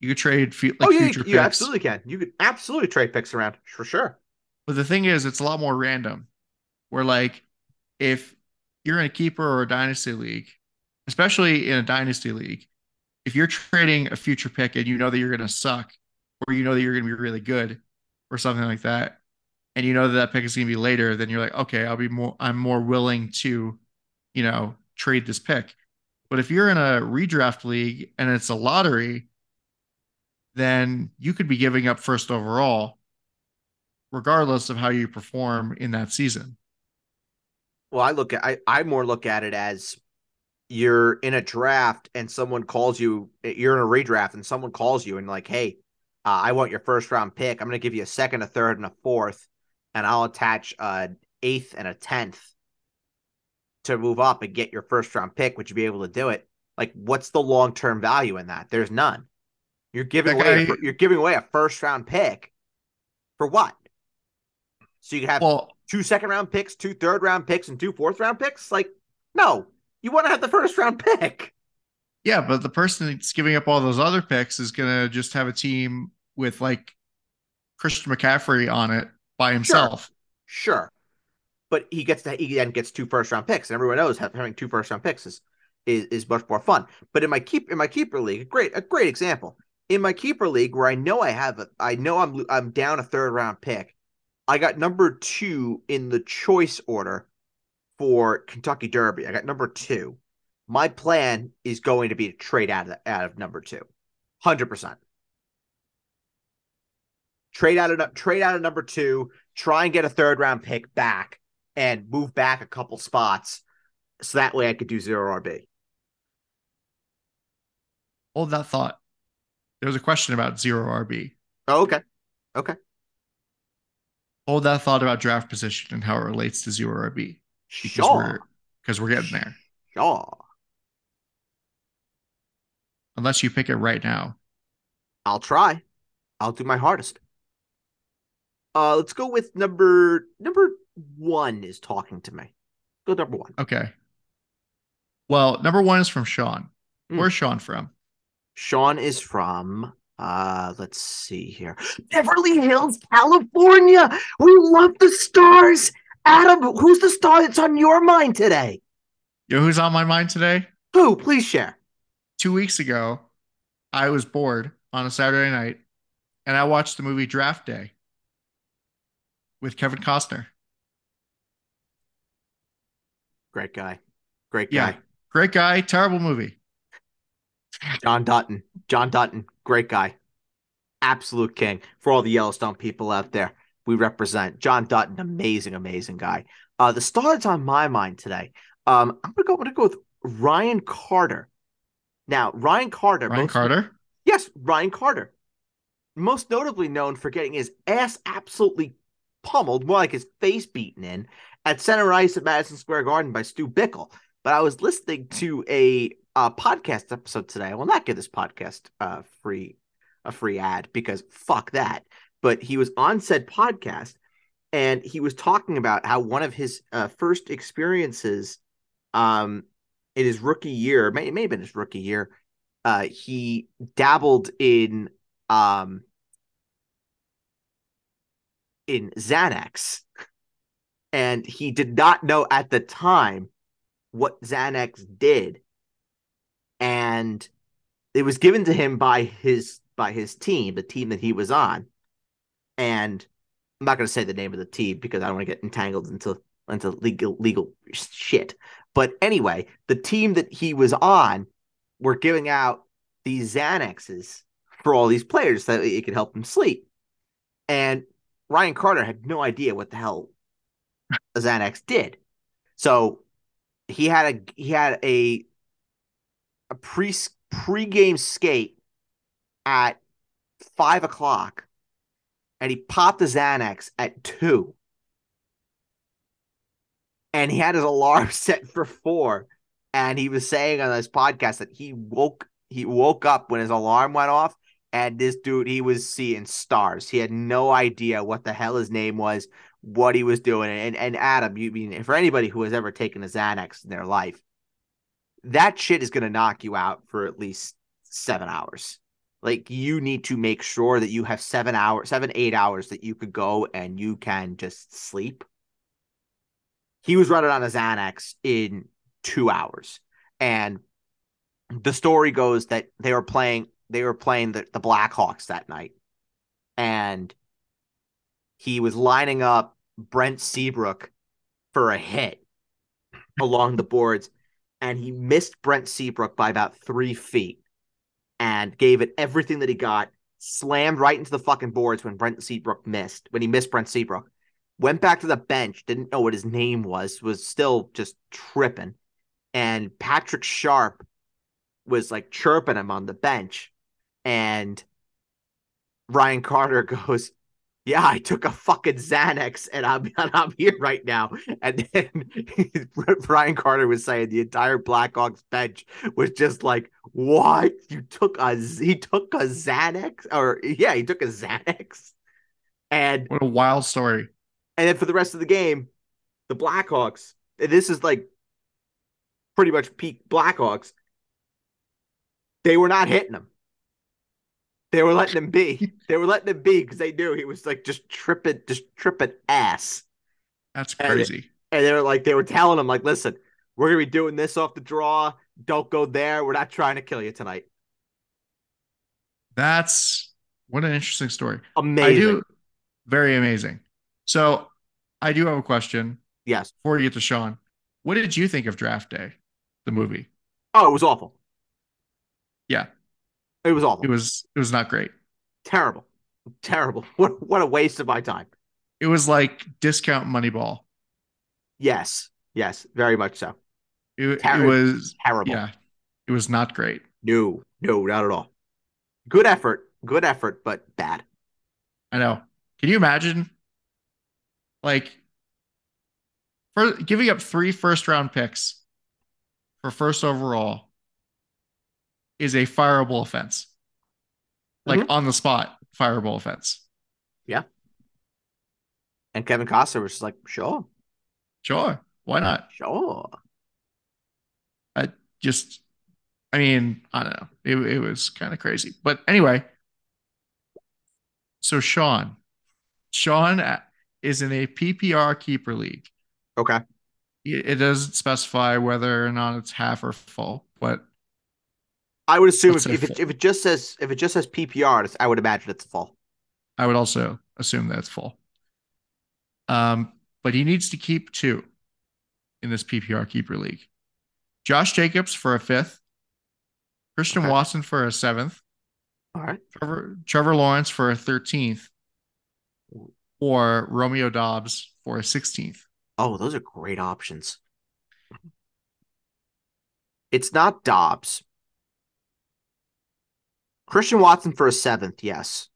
You could trade like oh, yeah, future you, you absolutely can. You could absolutely trade picks around for sure. But the thing is, it's a lot more random. Where like, if you're in a keeper or a dynasty league, especially in a dynasty league, if you're trading a future pick and you know that you're going to suck, or you know that you're going to be really good, or something like that, and you know that that pick is going to be later, then you're like, okay, I'll be more, I'm more willing to, you know, trade this pick. But if you're in a redraft league and it's a lottery, then you could be giving up first overall, regardless of how you perform in that season. Well, I look at I, I more look at it as you're in a draft and someone calls you you're in a redraft and someone calls you and like, hey, uh, I want your first round pick. I'm gonna give you a second, a third, and a fourth, and I'll attach a eighth and a tenth to move up and get your first round pick, would you be able to do it? Like, what's the long term value in that? There's none. You're giving away guy, you're giving away a first round pick for what? So you have well, two second round picks, two third round picks, and two fourth round picks. Like, no, you want to have the first round pick. Yeah, but the person that's giving up all those other picks is gonna just have a team with like Christian McCaffrey on it by himself. Sure. sure but he gets that he then gets two first round picks, and everyone knows having two first round picks is, is is much more fun. But in my keep in my keeper league, a great a great example in my keeper league where I know I have a I know I'm I'm down a third round pick. I got number two in the choice order for Kentucky Derby. I got number two. My plan is going to be to trade out of out of number two, hundred percent. Trade out of trade out of number two. Try and get a third round pick back and move back a couple spots so that way I could do zero RB. Hold that thought. There was a question about zero RB. Oh, okay. Okay. Hold that thought about draft position and how it relates to zero RB. Because sure. We're, because we're getting there. Sure. Unless you pick it right now. I'll try. I'll do my hardest. Uh, let's go with number number one is talking to me. Go number one. Okay. Well, number one is from Sean. Mm. Where's Sean from? Sean is from uh let's see here. Beverly Hills, California. We love the stars. Adam, who's the star that's on your mind today? Yo, who's on my mind today? Who? Please share. Two weeks ago, I was bored on a Saturday night and I watched the movie Draft Day with Kevin Costner. Great guy. Great guy. Yeah, great guy. Terrible movie. John Dutton. John Dutton. Great guy. Absolute king. For all the Yellowstone people out there, we represent John Dutton. Amazing, amazing guy. Uh, the star that's on my mind today. Um, I'm gonna go. I'm gonna go with Ryan Carter. Now, Ryan Carter. Ryan Carter. yes, Ryan Carter. Most notably known for getting his ass absolutely pummeled, more like his face beaten in at center ice at Madison Square Garden by Stu Bickel. But I was listening to a, a podcast episode today. I will not give this podcast uh, free a free ad because fuck that. But he was on said podcast and he was talking about how one of his uh, first experiences um, in his rookie year, may, it may have been his rookie year, uh, he dabbled in um, in Xanax. And he did not know at the time what Xanax did. And it was given to him by his by his team, the team that he was on. And I'm not going to say the name of the team because I don't want to get entangled into into legal legal shit. But anyway, the team that he was on were giving out these Xanaxes for all these players so that it could help them sleep. And Ryan Carter had no idea what the hell a Xanax did. So he had a he had a a pre pre-game skate at five o'clock and he popped the Xanax at two. And he had his alarm set for four. And he was saying on this podcast that he woke he woke up when his alarm went off and this dude he was seeing stars. He had no idea what the hell his name was, what he was doing. And and Adam, you mean for anybody who has ever taken a Xanax in their life, that shit is gonna knock you out for at least seven hours. Like you need to make sure that you have seven hours, seven, eight hours that you could go and you can just sleep. He was running on a Xanax in two hours. And the story goes that they were playing they were playing the, the Blackhawks that night. And he was lining up Brent Seabrook for a hit along the boards. And he missed Brent Seabrook by about three feet and gave it everything that he got, slammed right into the fucking boards when Brent Seabrook missed, when he missed Brent Seabrook. Went back to the bench, didn't know what his name was, was still just tripping. And Patrick Sharp was like chirping him on the bench. And Ryan Carter goes, yeah, I took a fucking Xanax and I'm and I'm here right now. And then Brian Carter was saying the entire Blackhawks bench was just like, "What? You took a he took a Xanax or yeah, he took a Xanax." And what a wild story. And then for the rest of the game, the Blackhawks, this is like pretty much peak Blackhawks. They were not hitting him. They were letting him be. They were letting him be because they knew he was like just tripping, just tripping ass. That's crazy. And, and they were like, they were telling him, like, listen, we're gonna be doing this off the draw. Don't go there. We're not trying to kill you tonight. That's what an interesting story. Amazing. I do very amazing. So I do have a question. Yes. Before you get to Sean, what did you think of Draft Day, the movie? Oh, it was awful. Yeah. It was awful. It was it was not great. Terrible. Terrible. What what a waste of my time. It was like discount Moneyball. Yes. Yes, very much so. It, Ter- it was terrible. Yeah. It was not great. No, no, not at all. Good effort. Good effort, but bad. I know. Can you imagine like for giving up three first round picks for first overall is a fireable offense. Like mm-hmm. on the spot, fireable offense. Yeah. And Kevin Costner was just like, sure. Sure. Why not? Sure. I just, I mean, I don't know. It, it was kind of crazy. But anyway, so Sean, Sean is in a PPR keeper league. Okay. It doesn't specify whether or not it's half or full, but I would assume if, if it, if it just says if it just says PPR, I would imagine it's full. I would also assume that it's full. Um, but he needs to keep two in this PPR keeper league. Josh Jacobs for a fifth, Christian okay. Watson for a seventh. All right. Trevor, Trevor Lawrence for a thirteenth, or Romeo Doubs for a sixteenth. Oh, those are great options. It's not Dobbs Christian Watson for a seventh, yes.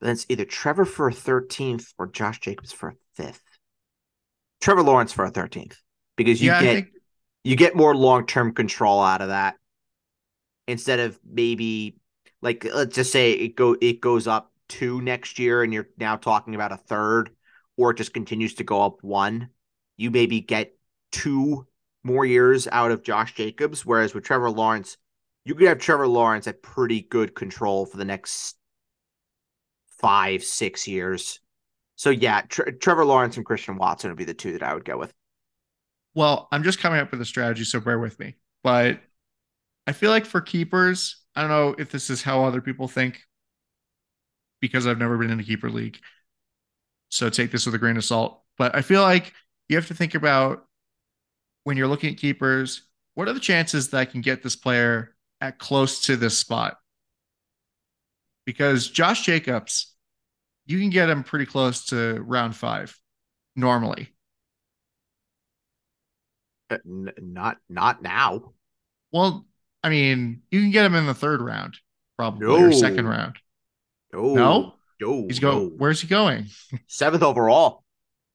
Then it's either Trevor for a 13th or Josh Jacobs for a fifth. Trevor Lawrence for a 13th because you yeah, get think... you get more long-term control out of that instead of maybe like let's just say it go it goes up two next year and you're now talking about a third or it just continues to go up one. You maybe get two more years out of Josh Jacobs whereas with Trevor Lawrence you could have Trevor Lawrence at pretty good control for the next five, six years. So yeah, Trevor Lawrence and Christian Watson would be the two that I would go with. Well, I'm just coming up with a strategy, so bear with me. But I feel like for keepers, I don't know if this is how other people think because I've never been in a keeper league. So take this with a grain of salt. But I feel like you have to think about when you're looking at keepers, what are the chances that I can get this player at close to this spot? Because Josh Jacobs, you can get him pretty close to round five normally. Uh, not not now. Well, I mean, you can get him in the third round, probably No. or second round. No, No? no. He's go. no. Where's he going? seventh overall.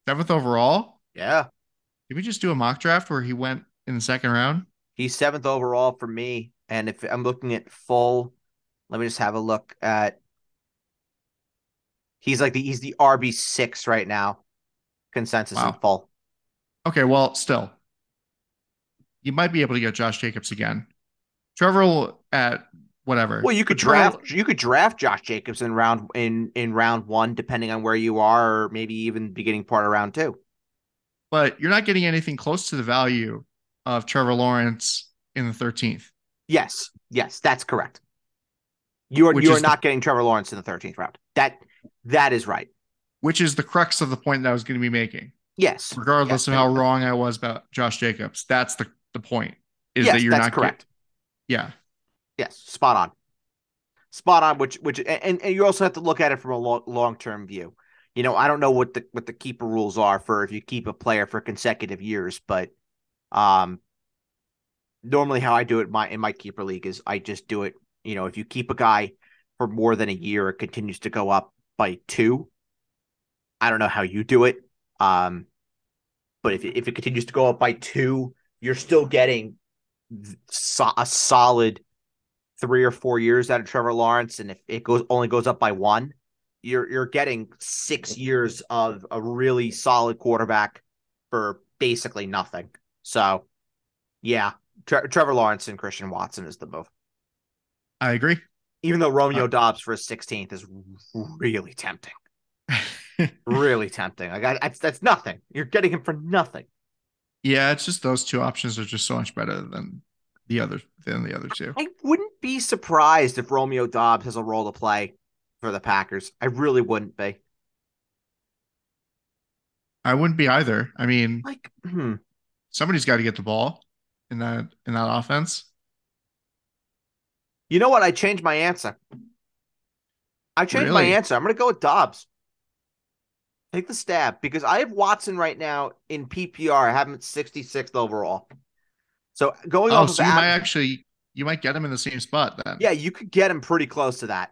Seventh overall. Yeah, Did we just do a mock draft where he went in the second round? he's seventh overall for me. And if I'm looking at full, let me just have a look at. He's like the he's the RB six right now, consensus in full. Okay, well, still, you might be able to get Josh Jacobs again. Trevor will at whatever. Well, you could But draft you could draft Josh Jacobs in round in in round one, depending on where you are, or maybe even beginning part of round two. but you're not getting anything close to the value of Trevor Lawrence in the 13th. Yes, yes, that's correct. You are Which you are is the- not getting Trevor Lawrence in the thirteenth round. That that is right. which is the crux of the point that I was going to be making. Yes, Regardless Yes, of how wrong I was about Josh Jacobs, that's the, the point. Is yes, that you're not get- correct. yeah. Yes, spot on. Spot on. Which which and, and you also have to look at it from a long term view. You know, I don't know what the what the keeper rules are for if you keep a player for consecutive years, but um, normally how I do it my in my keeper league is I just do it. You know, if you keep a guy for more than a year, it continues to go up by two. I don't know how you do it. Um, but if if it continues to go up by two, you're still getting a solid three or four years out of Trevor Lawrence, and if it goes only goes up by one, you're you're getting six years of a really solid quarterback for basically nothing. So, yeah, Tre- Trevor Lawrence and Christian Watson is the move. I agree. Even though Romeo Uh, Doubs for his 16th is really tempting, really tempting. Like I, I, that's nothing. You're getting him for nothing. yeah, it's just those two options are just so much better than the other than the other two. I wouldn't be surprised if Romeo Doubs has a role to play for the Packers. I really wouldn't be. I wouldn't be either. I mean, Like, hmm. somebody's got to get the ball in that in that offense. You know what? I changed my answer. I changed my answer. I'm going to go with Doubs. Take the stab because I have Watson right now in PPR. I have him at 66th overall. So going Oh, off so of you might actually you might get him in the same spot then. yeah, you could get him pretty close to that.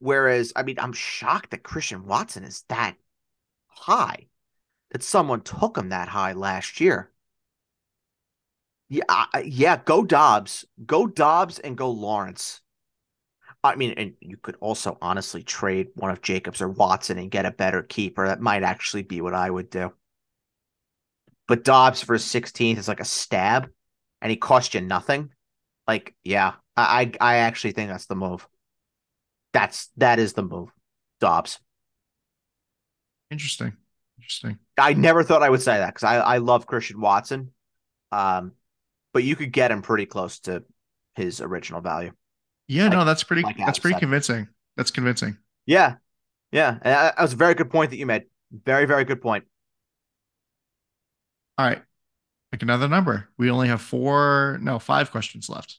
Whereas, I mean, I'm shocked that Christian Watson is that high. That someone took him that high last year. Yeah, I- yeah. Go Doubs, go Doubs, and go Lawrence. I mean, and you could also honestly trade one of Jacobs or Watson and get a better keeper. That might actually be what I would do. But Doubs for his 16th is like a stab, and he cost you nothing. Like, yeah, I I actually think that's the move. That's that is the move. Doubs. Interesting. Interesting. I never thought I would say that because I, I love Christian Watson. Um, but you could get him pretty close to his original value. Yeah, Like- no, that's pretty like that's pretty said. convincing. That's convincing. Yeah. Yeah. And that was a very good point that you made. Very, very good point. All right. Pick another number. We only have four, no, five questions left.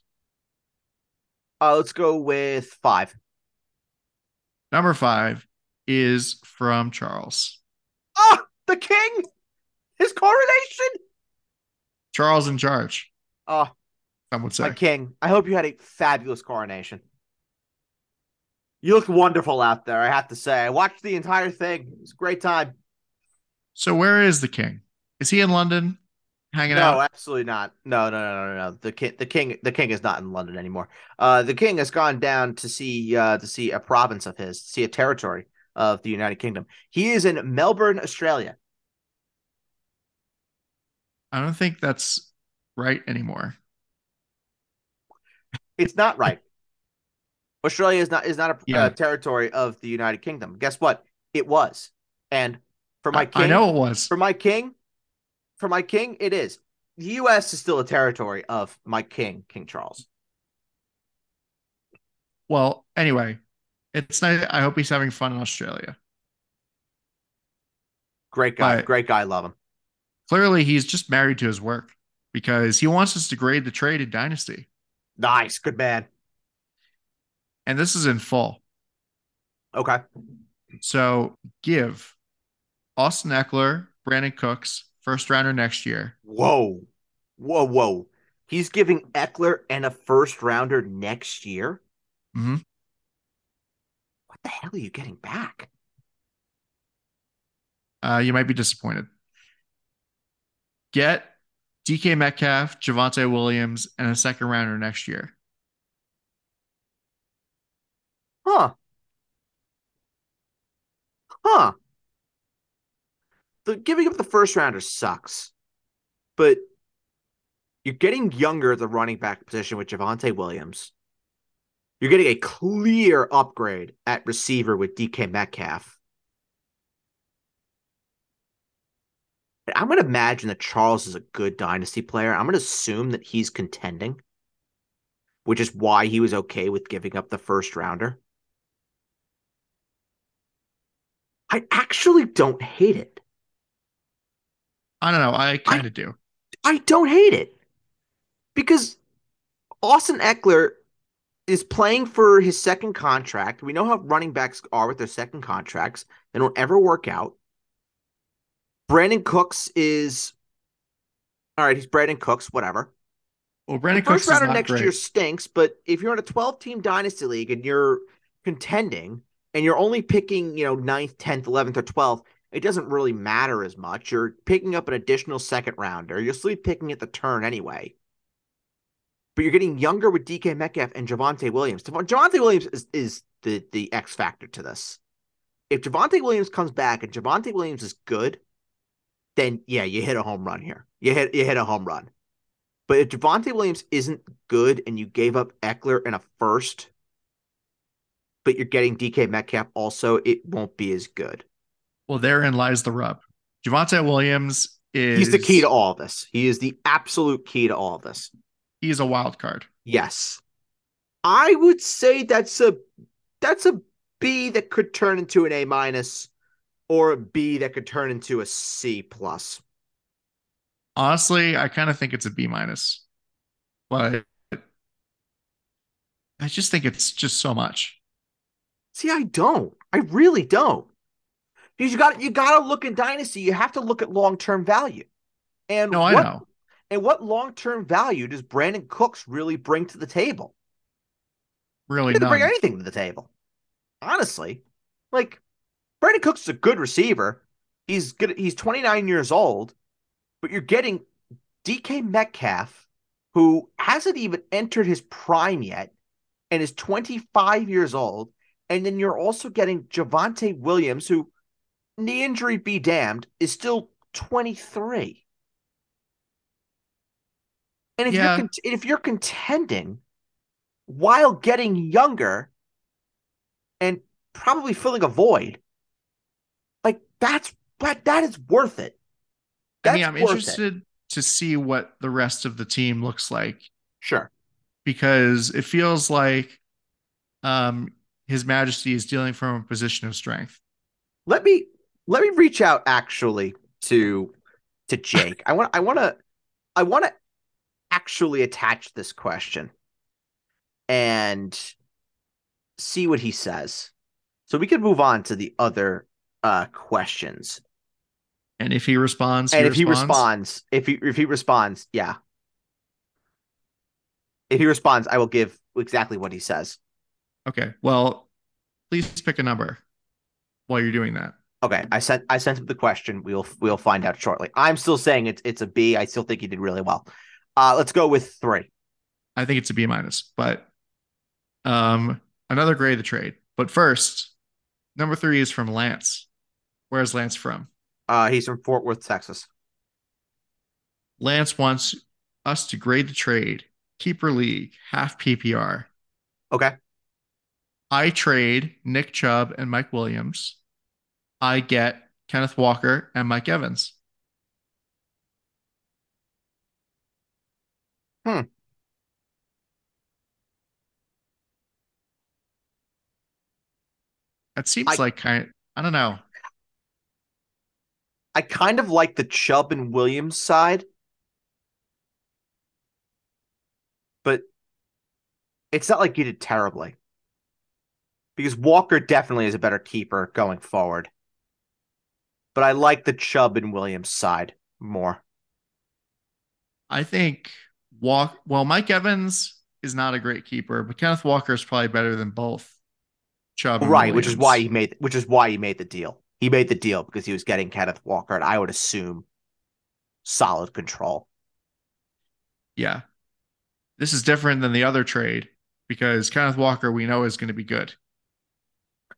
Uh, let's go with five. Number five is from Charles. Ah, the king, his coronation. Charles in charge, Oh, some would my king. I hope you had a fabulous coronation. You looked wonderful out there, I have to say. I watched the entire thing. It was a great time. So where is the king? Is he in London hanging No, out? No, absolutely not. No, no, no, no, no. The king, the king, the king is not in London anymore. Uh, the king has gone down to see, uh, to see a province of his, see a territory of the United Kingdom. He is in Melbourne, Australia. I don't think that's right anymore. It's not right. Australia is not is not a Yeah. uh, territory of the United Kingdom. Guess what? It was, and for my king, I know it was. for my king, for my king, it is. The U.S. is still a territory of my king, King Charles. Well, anyway, it's nice. I hope he's having fun in Australia. Great guy. But- Great guy. Love him. Clearly, he's just married to his work because he wants us to grade the trade in Dynasty. Nice. Good man. And this is in full. Okay. So give Austin Ekeler, Brandin Cooks, first rounder next year. Whoa. Whoa, whoa. He's giving Ekeler and a first rounder next year. Mhm. What the hell are you getting back? Uh, you might be disappointed. Get DK Metcalf, Javonte Williams, and a second rounder next year. Huh. Huh. The giving up the first rounder sucks. But you're getting younger at the running back position with Javonte Williams. You're getting a clear upgrade at receiver with DK Metcalf. I'm going to imagine that Charles is a good dynasty player. I'm going to assume that he's contending, which is why he was okay with giving up the first rounder. I actually don't hate it. I don't know. I kind of do. I don't hate it because Austin Ekeler is playing for his second contract. We know how running backs are with their second contracts, they don't ever work out. Brandin Cooks is all right. He's Brandin Cooks, whatever. Well, The Brandin first Cooks rounder next great. year stinks, but if you're in a 12 team dynasty league and you're contending and you're only picking, you know, 9th, 10th, 11th, or 12th, it doesn't really matter as much. You're picking up an additional second rounder. You'll still picking at the turn anyway. But you're getting younger with DK Metcalf and Javonte Williams. Javonte Williams is, is the, the X factor to this. If Javonte Williams comes back and Javonte Williams is good, then yeah, you hit a home run here. You hit you hit a home run. But if Javonte Williams isn't good and you gave up Ekeler and a first, but you're getting DK Metcalf also, it won't be as good. Well, therein lies the rub. Javonte Williams is He's the key to all of this. He is the absolute key to all of this. He's a wild card. Yes. I would say that's a that's a B that could turn into an A minus or a B that could turn into a C plus. Honestly, I kind of think it's a B minus, but I just think it's just so much. See, I don't. I really don't. Because you got you got to look in dynasty. You have to look at long term value. And No, I what, know. And what long term value does Brandin Cooks really bring to the table? Really, He doesn't bring anything to the table. Honestly, like Brandin Cooks is a good receiver. He's good. He's 29 years old, but you're getting DK Metcalf, who hasn't even entered his prime yet, and is 25 years old. And then you're also getting Javonte Williams, who, knee injury be damned, is still 23. And if Yeah. you're if you're contending while getting younger and probably filling a void, like that's that that is worth it. I mean, I'm worth it. interested to see what the rest of the team looks like Sure. because it feels like um, His Majesty is dealing from a position of strength. Let me let me reach out actually to to Jake. I want I want to I want to actually attach this question and see what he says. So we can move on to the other uh questions. And if he responds, and he if he responds. responds, if he if he responds, yeah. If he responds, I will give exactly what he says. Okay. Well, please pick a number while you're doing that. Okay, I sent I sent him the question. We'll we'll find out shortly. I'm still saying it's it's a B. I still think he did really well. Uh, let's go with three. I think it's a B minus, but um, another grade of the trade. But first, number three is from Lance. Where's Lance from? Uh, he's from Fort Worth, Texas. Lance wants us to grade the trade, keeper league, half PPR. Okay, I trade Nick Chubb and Mike Williams. I get Kenneth Walker and Mike Evans. Hmm. That seems I- like kind I don't know. I kind of like the Chubb and Williams side. But it's not like you did terribly. Because Walker definitely is a better keeper going forward. But I like the Chubb and Williams side more. I think Walk well, Mike Evans is not a great keeper, but Kenneth Walker is probably better than both. Chubb right, Williams. which is why he made which is why he made the deal. He made the deal because he was getting Kenneth Walker, and I would assume solid control. Yeah. This is different than the other trade because Kenneth Walker we know is going to be good.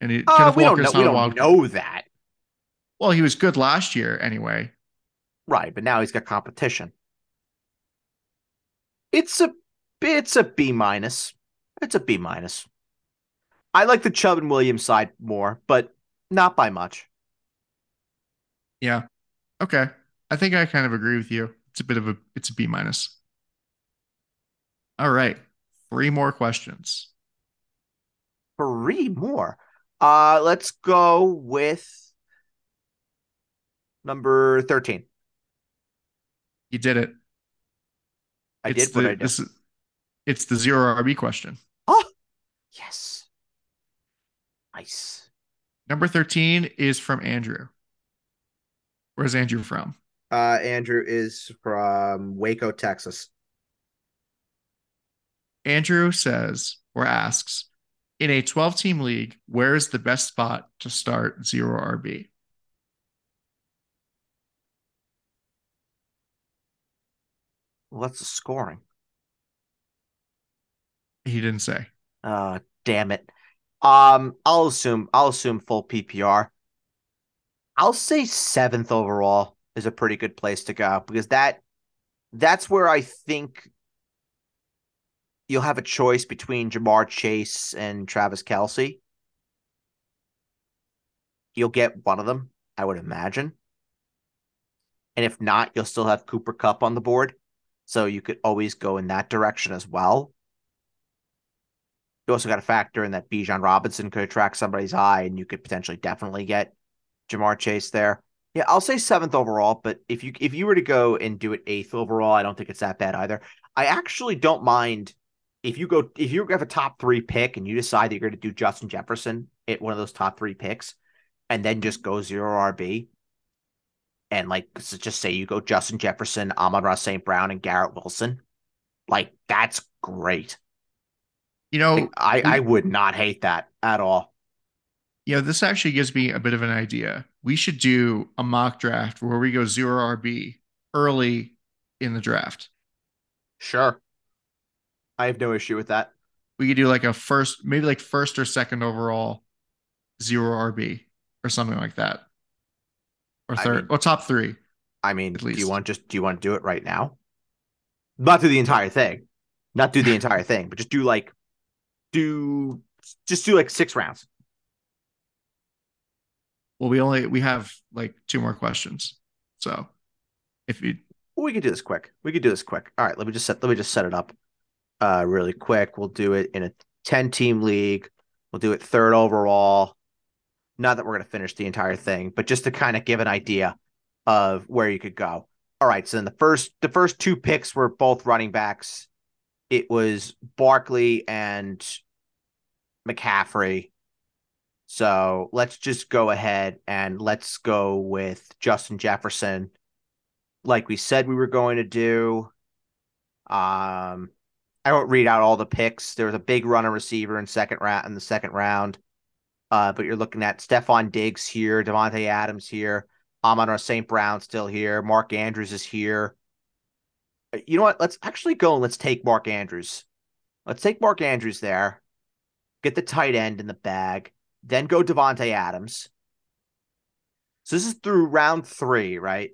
And he, uh, Kenneth we Walker's don't, know, we don't know that. Well, he was good last year anyway. Right, but now he's got competition. It's a it's a B minus. It's a B minus. I like the Chubb and Williams side more, but not by much. Yeah. Okay. I think I kind of agree with you. It's a bit of a it's a B minus. All right. Three more questions. Three more. Uh let's go with number 13. You did it. I it's did the, what I did. Is, it's the zero RB question. Oh, yes. Nice. Number 13 is from Andrew. Where's Andrew from? Uh, Andrew is from Waco, Texas. Andrew says or asks In a 12 team league, where is the best spot to start zero RB? Well, that's the scoring. He didn't say. Uh, damn it. Um, I'll assume I'll assume full PPR. I'll say seventh overall is a pretty good place to go because that that's where I think you'll have a choice between Ja'Marr Chase and Travis Kelce. You'll get one of them, I would imagine. And if not, you'll still have Cooper Kupp on the board. So you could always go in that direction as well. You also got to factor in that Bijan Robinson could attract somebody's eye, and you could potentially definitely get Ja'Marr Chase there. Yeah, I'll say seventh overall, but if you if you were to go and do it eighth overall, I don't think it's that bad either. I actually don't mind if you go if you have a top three pick and you decide that you're going to do Justin Jefferson at one of those top three picks, and then just go zero RB and like so just say you go Justin Jefferson, Amon-Ra St. Brown, and Garrett Wilson, like that's great. You know, like, I, I would not hate that at all. Yeah, this actually gives me a bit of an idea. We should do a mock draft where we go zero RB early in the draft. Sure. I have no issue with that. We could do like a first, maybe like first or second overall zero RB or something like that or third, I mean, or top three. I mean, do you want just do you want to do it right now? Not do the entire thing, not do the entire thing, but just do like do just do like six rounds. Well, we only we have like two more questions, so if you we could do this quick. We could do this quick. All right, let me just set let me just set it up uh really quick. We'll do it in a 10 team league. We'll do it third overall. Not that we're going to finish the entire thing, but just to kind of give an idea of where you could go. All right, so in the first the first two picks were both running backs. It was Barkley and McCaffrey. So let's just go ahead and let's go with Justin Jefferson, like we said we were going to do. Um, I won't read out all the picks. There was a big runner receiver in second round in the second round. Uh, but you're looking at Stefon Diggs here, Davante Adams here, Amon-Ra St. Brown still here, Mark Andrews is here. Uh, you know what? Let's actually go and let's take Mark Andrews. Let's take Mark Andrews there, get the tight end in the bag, then go Davante Adams. So this is through round three, right?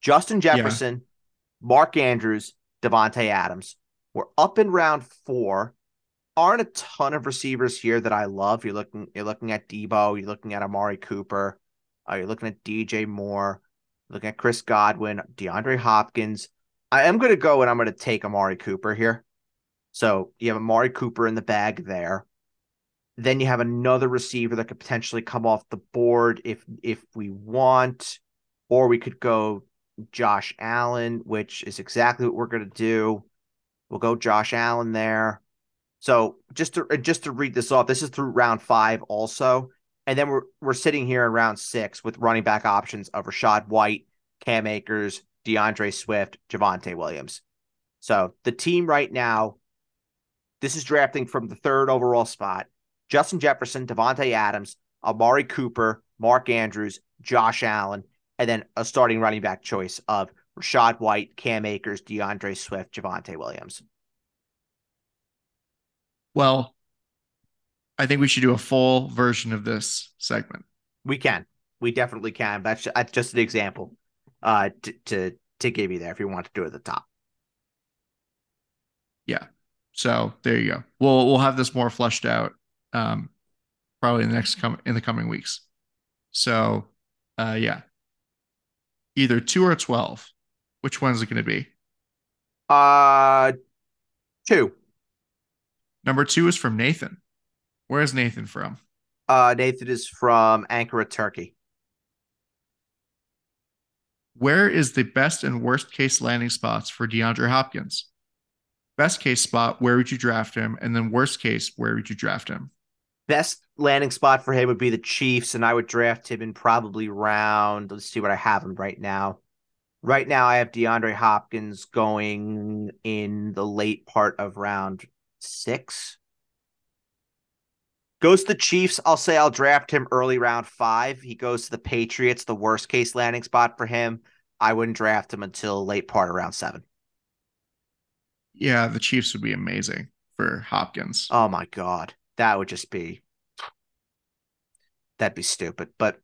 Justin Jefferson, yeah. Mark Andrews, Davante Adams. We're up in round four aren't a ton of receivers here that I love. You're looking you're looking at Deebo, you're looking at Amari Cooper, uh, you're looking at DJ Moore, looking at Chris Godwin, DeAndre Hopkins. I am going to go and I'm going to take Amari Cooper here. So you have Amari Cooper in the bag there. Then you have another receiver that could potentially come off the board if if we want, or we could go Josh Allen, which is exactly what we're going to do. We'll go Josh Allen there. So just to uh, just to read this off, this is through round five also, and then we're we're sitting here in round six with running back options of Rachaad White, Cam Akers, DeAndre Swift, Javonte Williams. So the team right now, this is drafting from the third overall spot: Justin Jefferson, Davante Adams, Amari Cooper, Mark Andrews, Josh Allen, and then a starting running back choice of Rachaad White, Cam Akers, DeAndre Swift, Javonte Williams. Well, I think we should do a full version of this segment. We can. We definitely can. That's, that's just an example uh, to, to to give you there if you want to do it at the top. Yeah. So there you go. We'll we'll have this more fleshed out um, probably in the next come in the coming weeks. So uh, yeah, either two or twelve. Which one's it going to be? Uh, two. Number two is from Nathan. Where is Nathan from? Uh, Nathan is from Ankara, Turkey. Where is the best and worst case landing spots for DeAndre Hopkins? Best case spot, where would you draft him? And then worst case, where would you draft him? Best landing spot for him would be the Chiefs, and I would draft him in probably round. Let's see what I have him right now. Right now, I have DeAndre Hopkins going in the late part of round six. Goes to the Chiefs. I'll say I'll draft him early round five. He goes to the Patriots, the worst case landing spot for him. I wouldn't draft him until late part of round seven. Yeah, the Chiefs would be amazing for Hopkins. Oh my God. That would just be that'd be stupid. But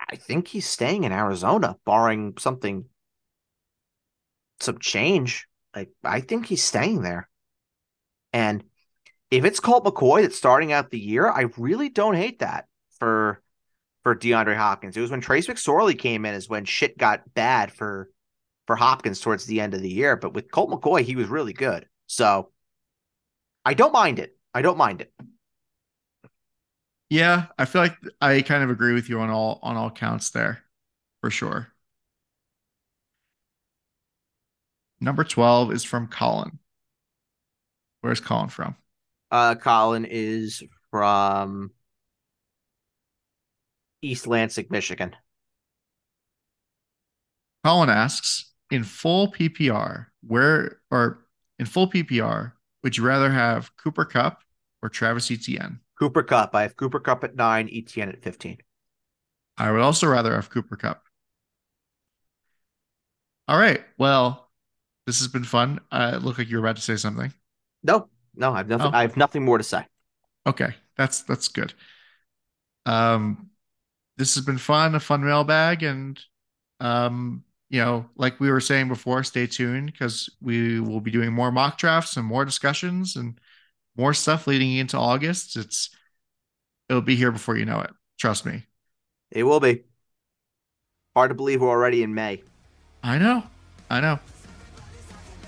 I think he's staying in Arizona, barring something some change. Like I think he's staying there. And if it's Colt McCoy that's starting out the year, I really don't hate that for for DeAndre Hopkins. It was when Trace McSorley came in is when shit got bad for for Hopkins towards the end of the year. But with Colt McCoy, he was really good. So I don't mind it. I don't mind it. Yeah, I feel like I kind of agree with you on all on all counts there, for sure. Number 12 is from Colin. Where's Colin from? Uh, Colin is from East Lansing, Michigan. Colin asks, in full PPR, where or in full PPR, would you rather have Cooper Kupp or Travis Etienne? Cooper Kupp. I have Cooper Kupp at nine, Etienne at 15. I would also rather have Cooper Kupp. All right. Well, this has been fun. Uh, it looked like you were about to say something. No, no, I have nothing. Oh. I have nothing more to say. Okay, that's that's good. Um, this has been fun, a fun mailbag, and um, you know, like we were saying before, stay tuned because we will be doing more mock drafts and more discussions and more stuff leading into August. It's it'll be here before you know it. Trust me. It will be. Hard to believe we're already in May. I know. I know.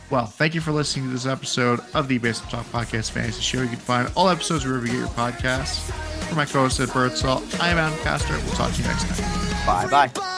Well, thank you for listening to this episode of the Basement Talk Podcast Fantasy Show. You can find all episodes wherever you get your podcasts. For my co-host at Birdsall, I am Adam Castor. We'll talk to you next time. Bye bye.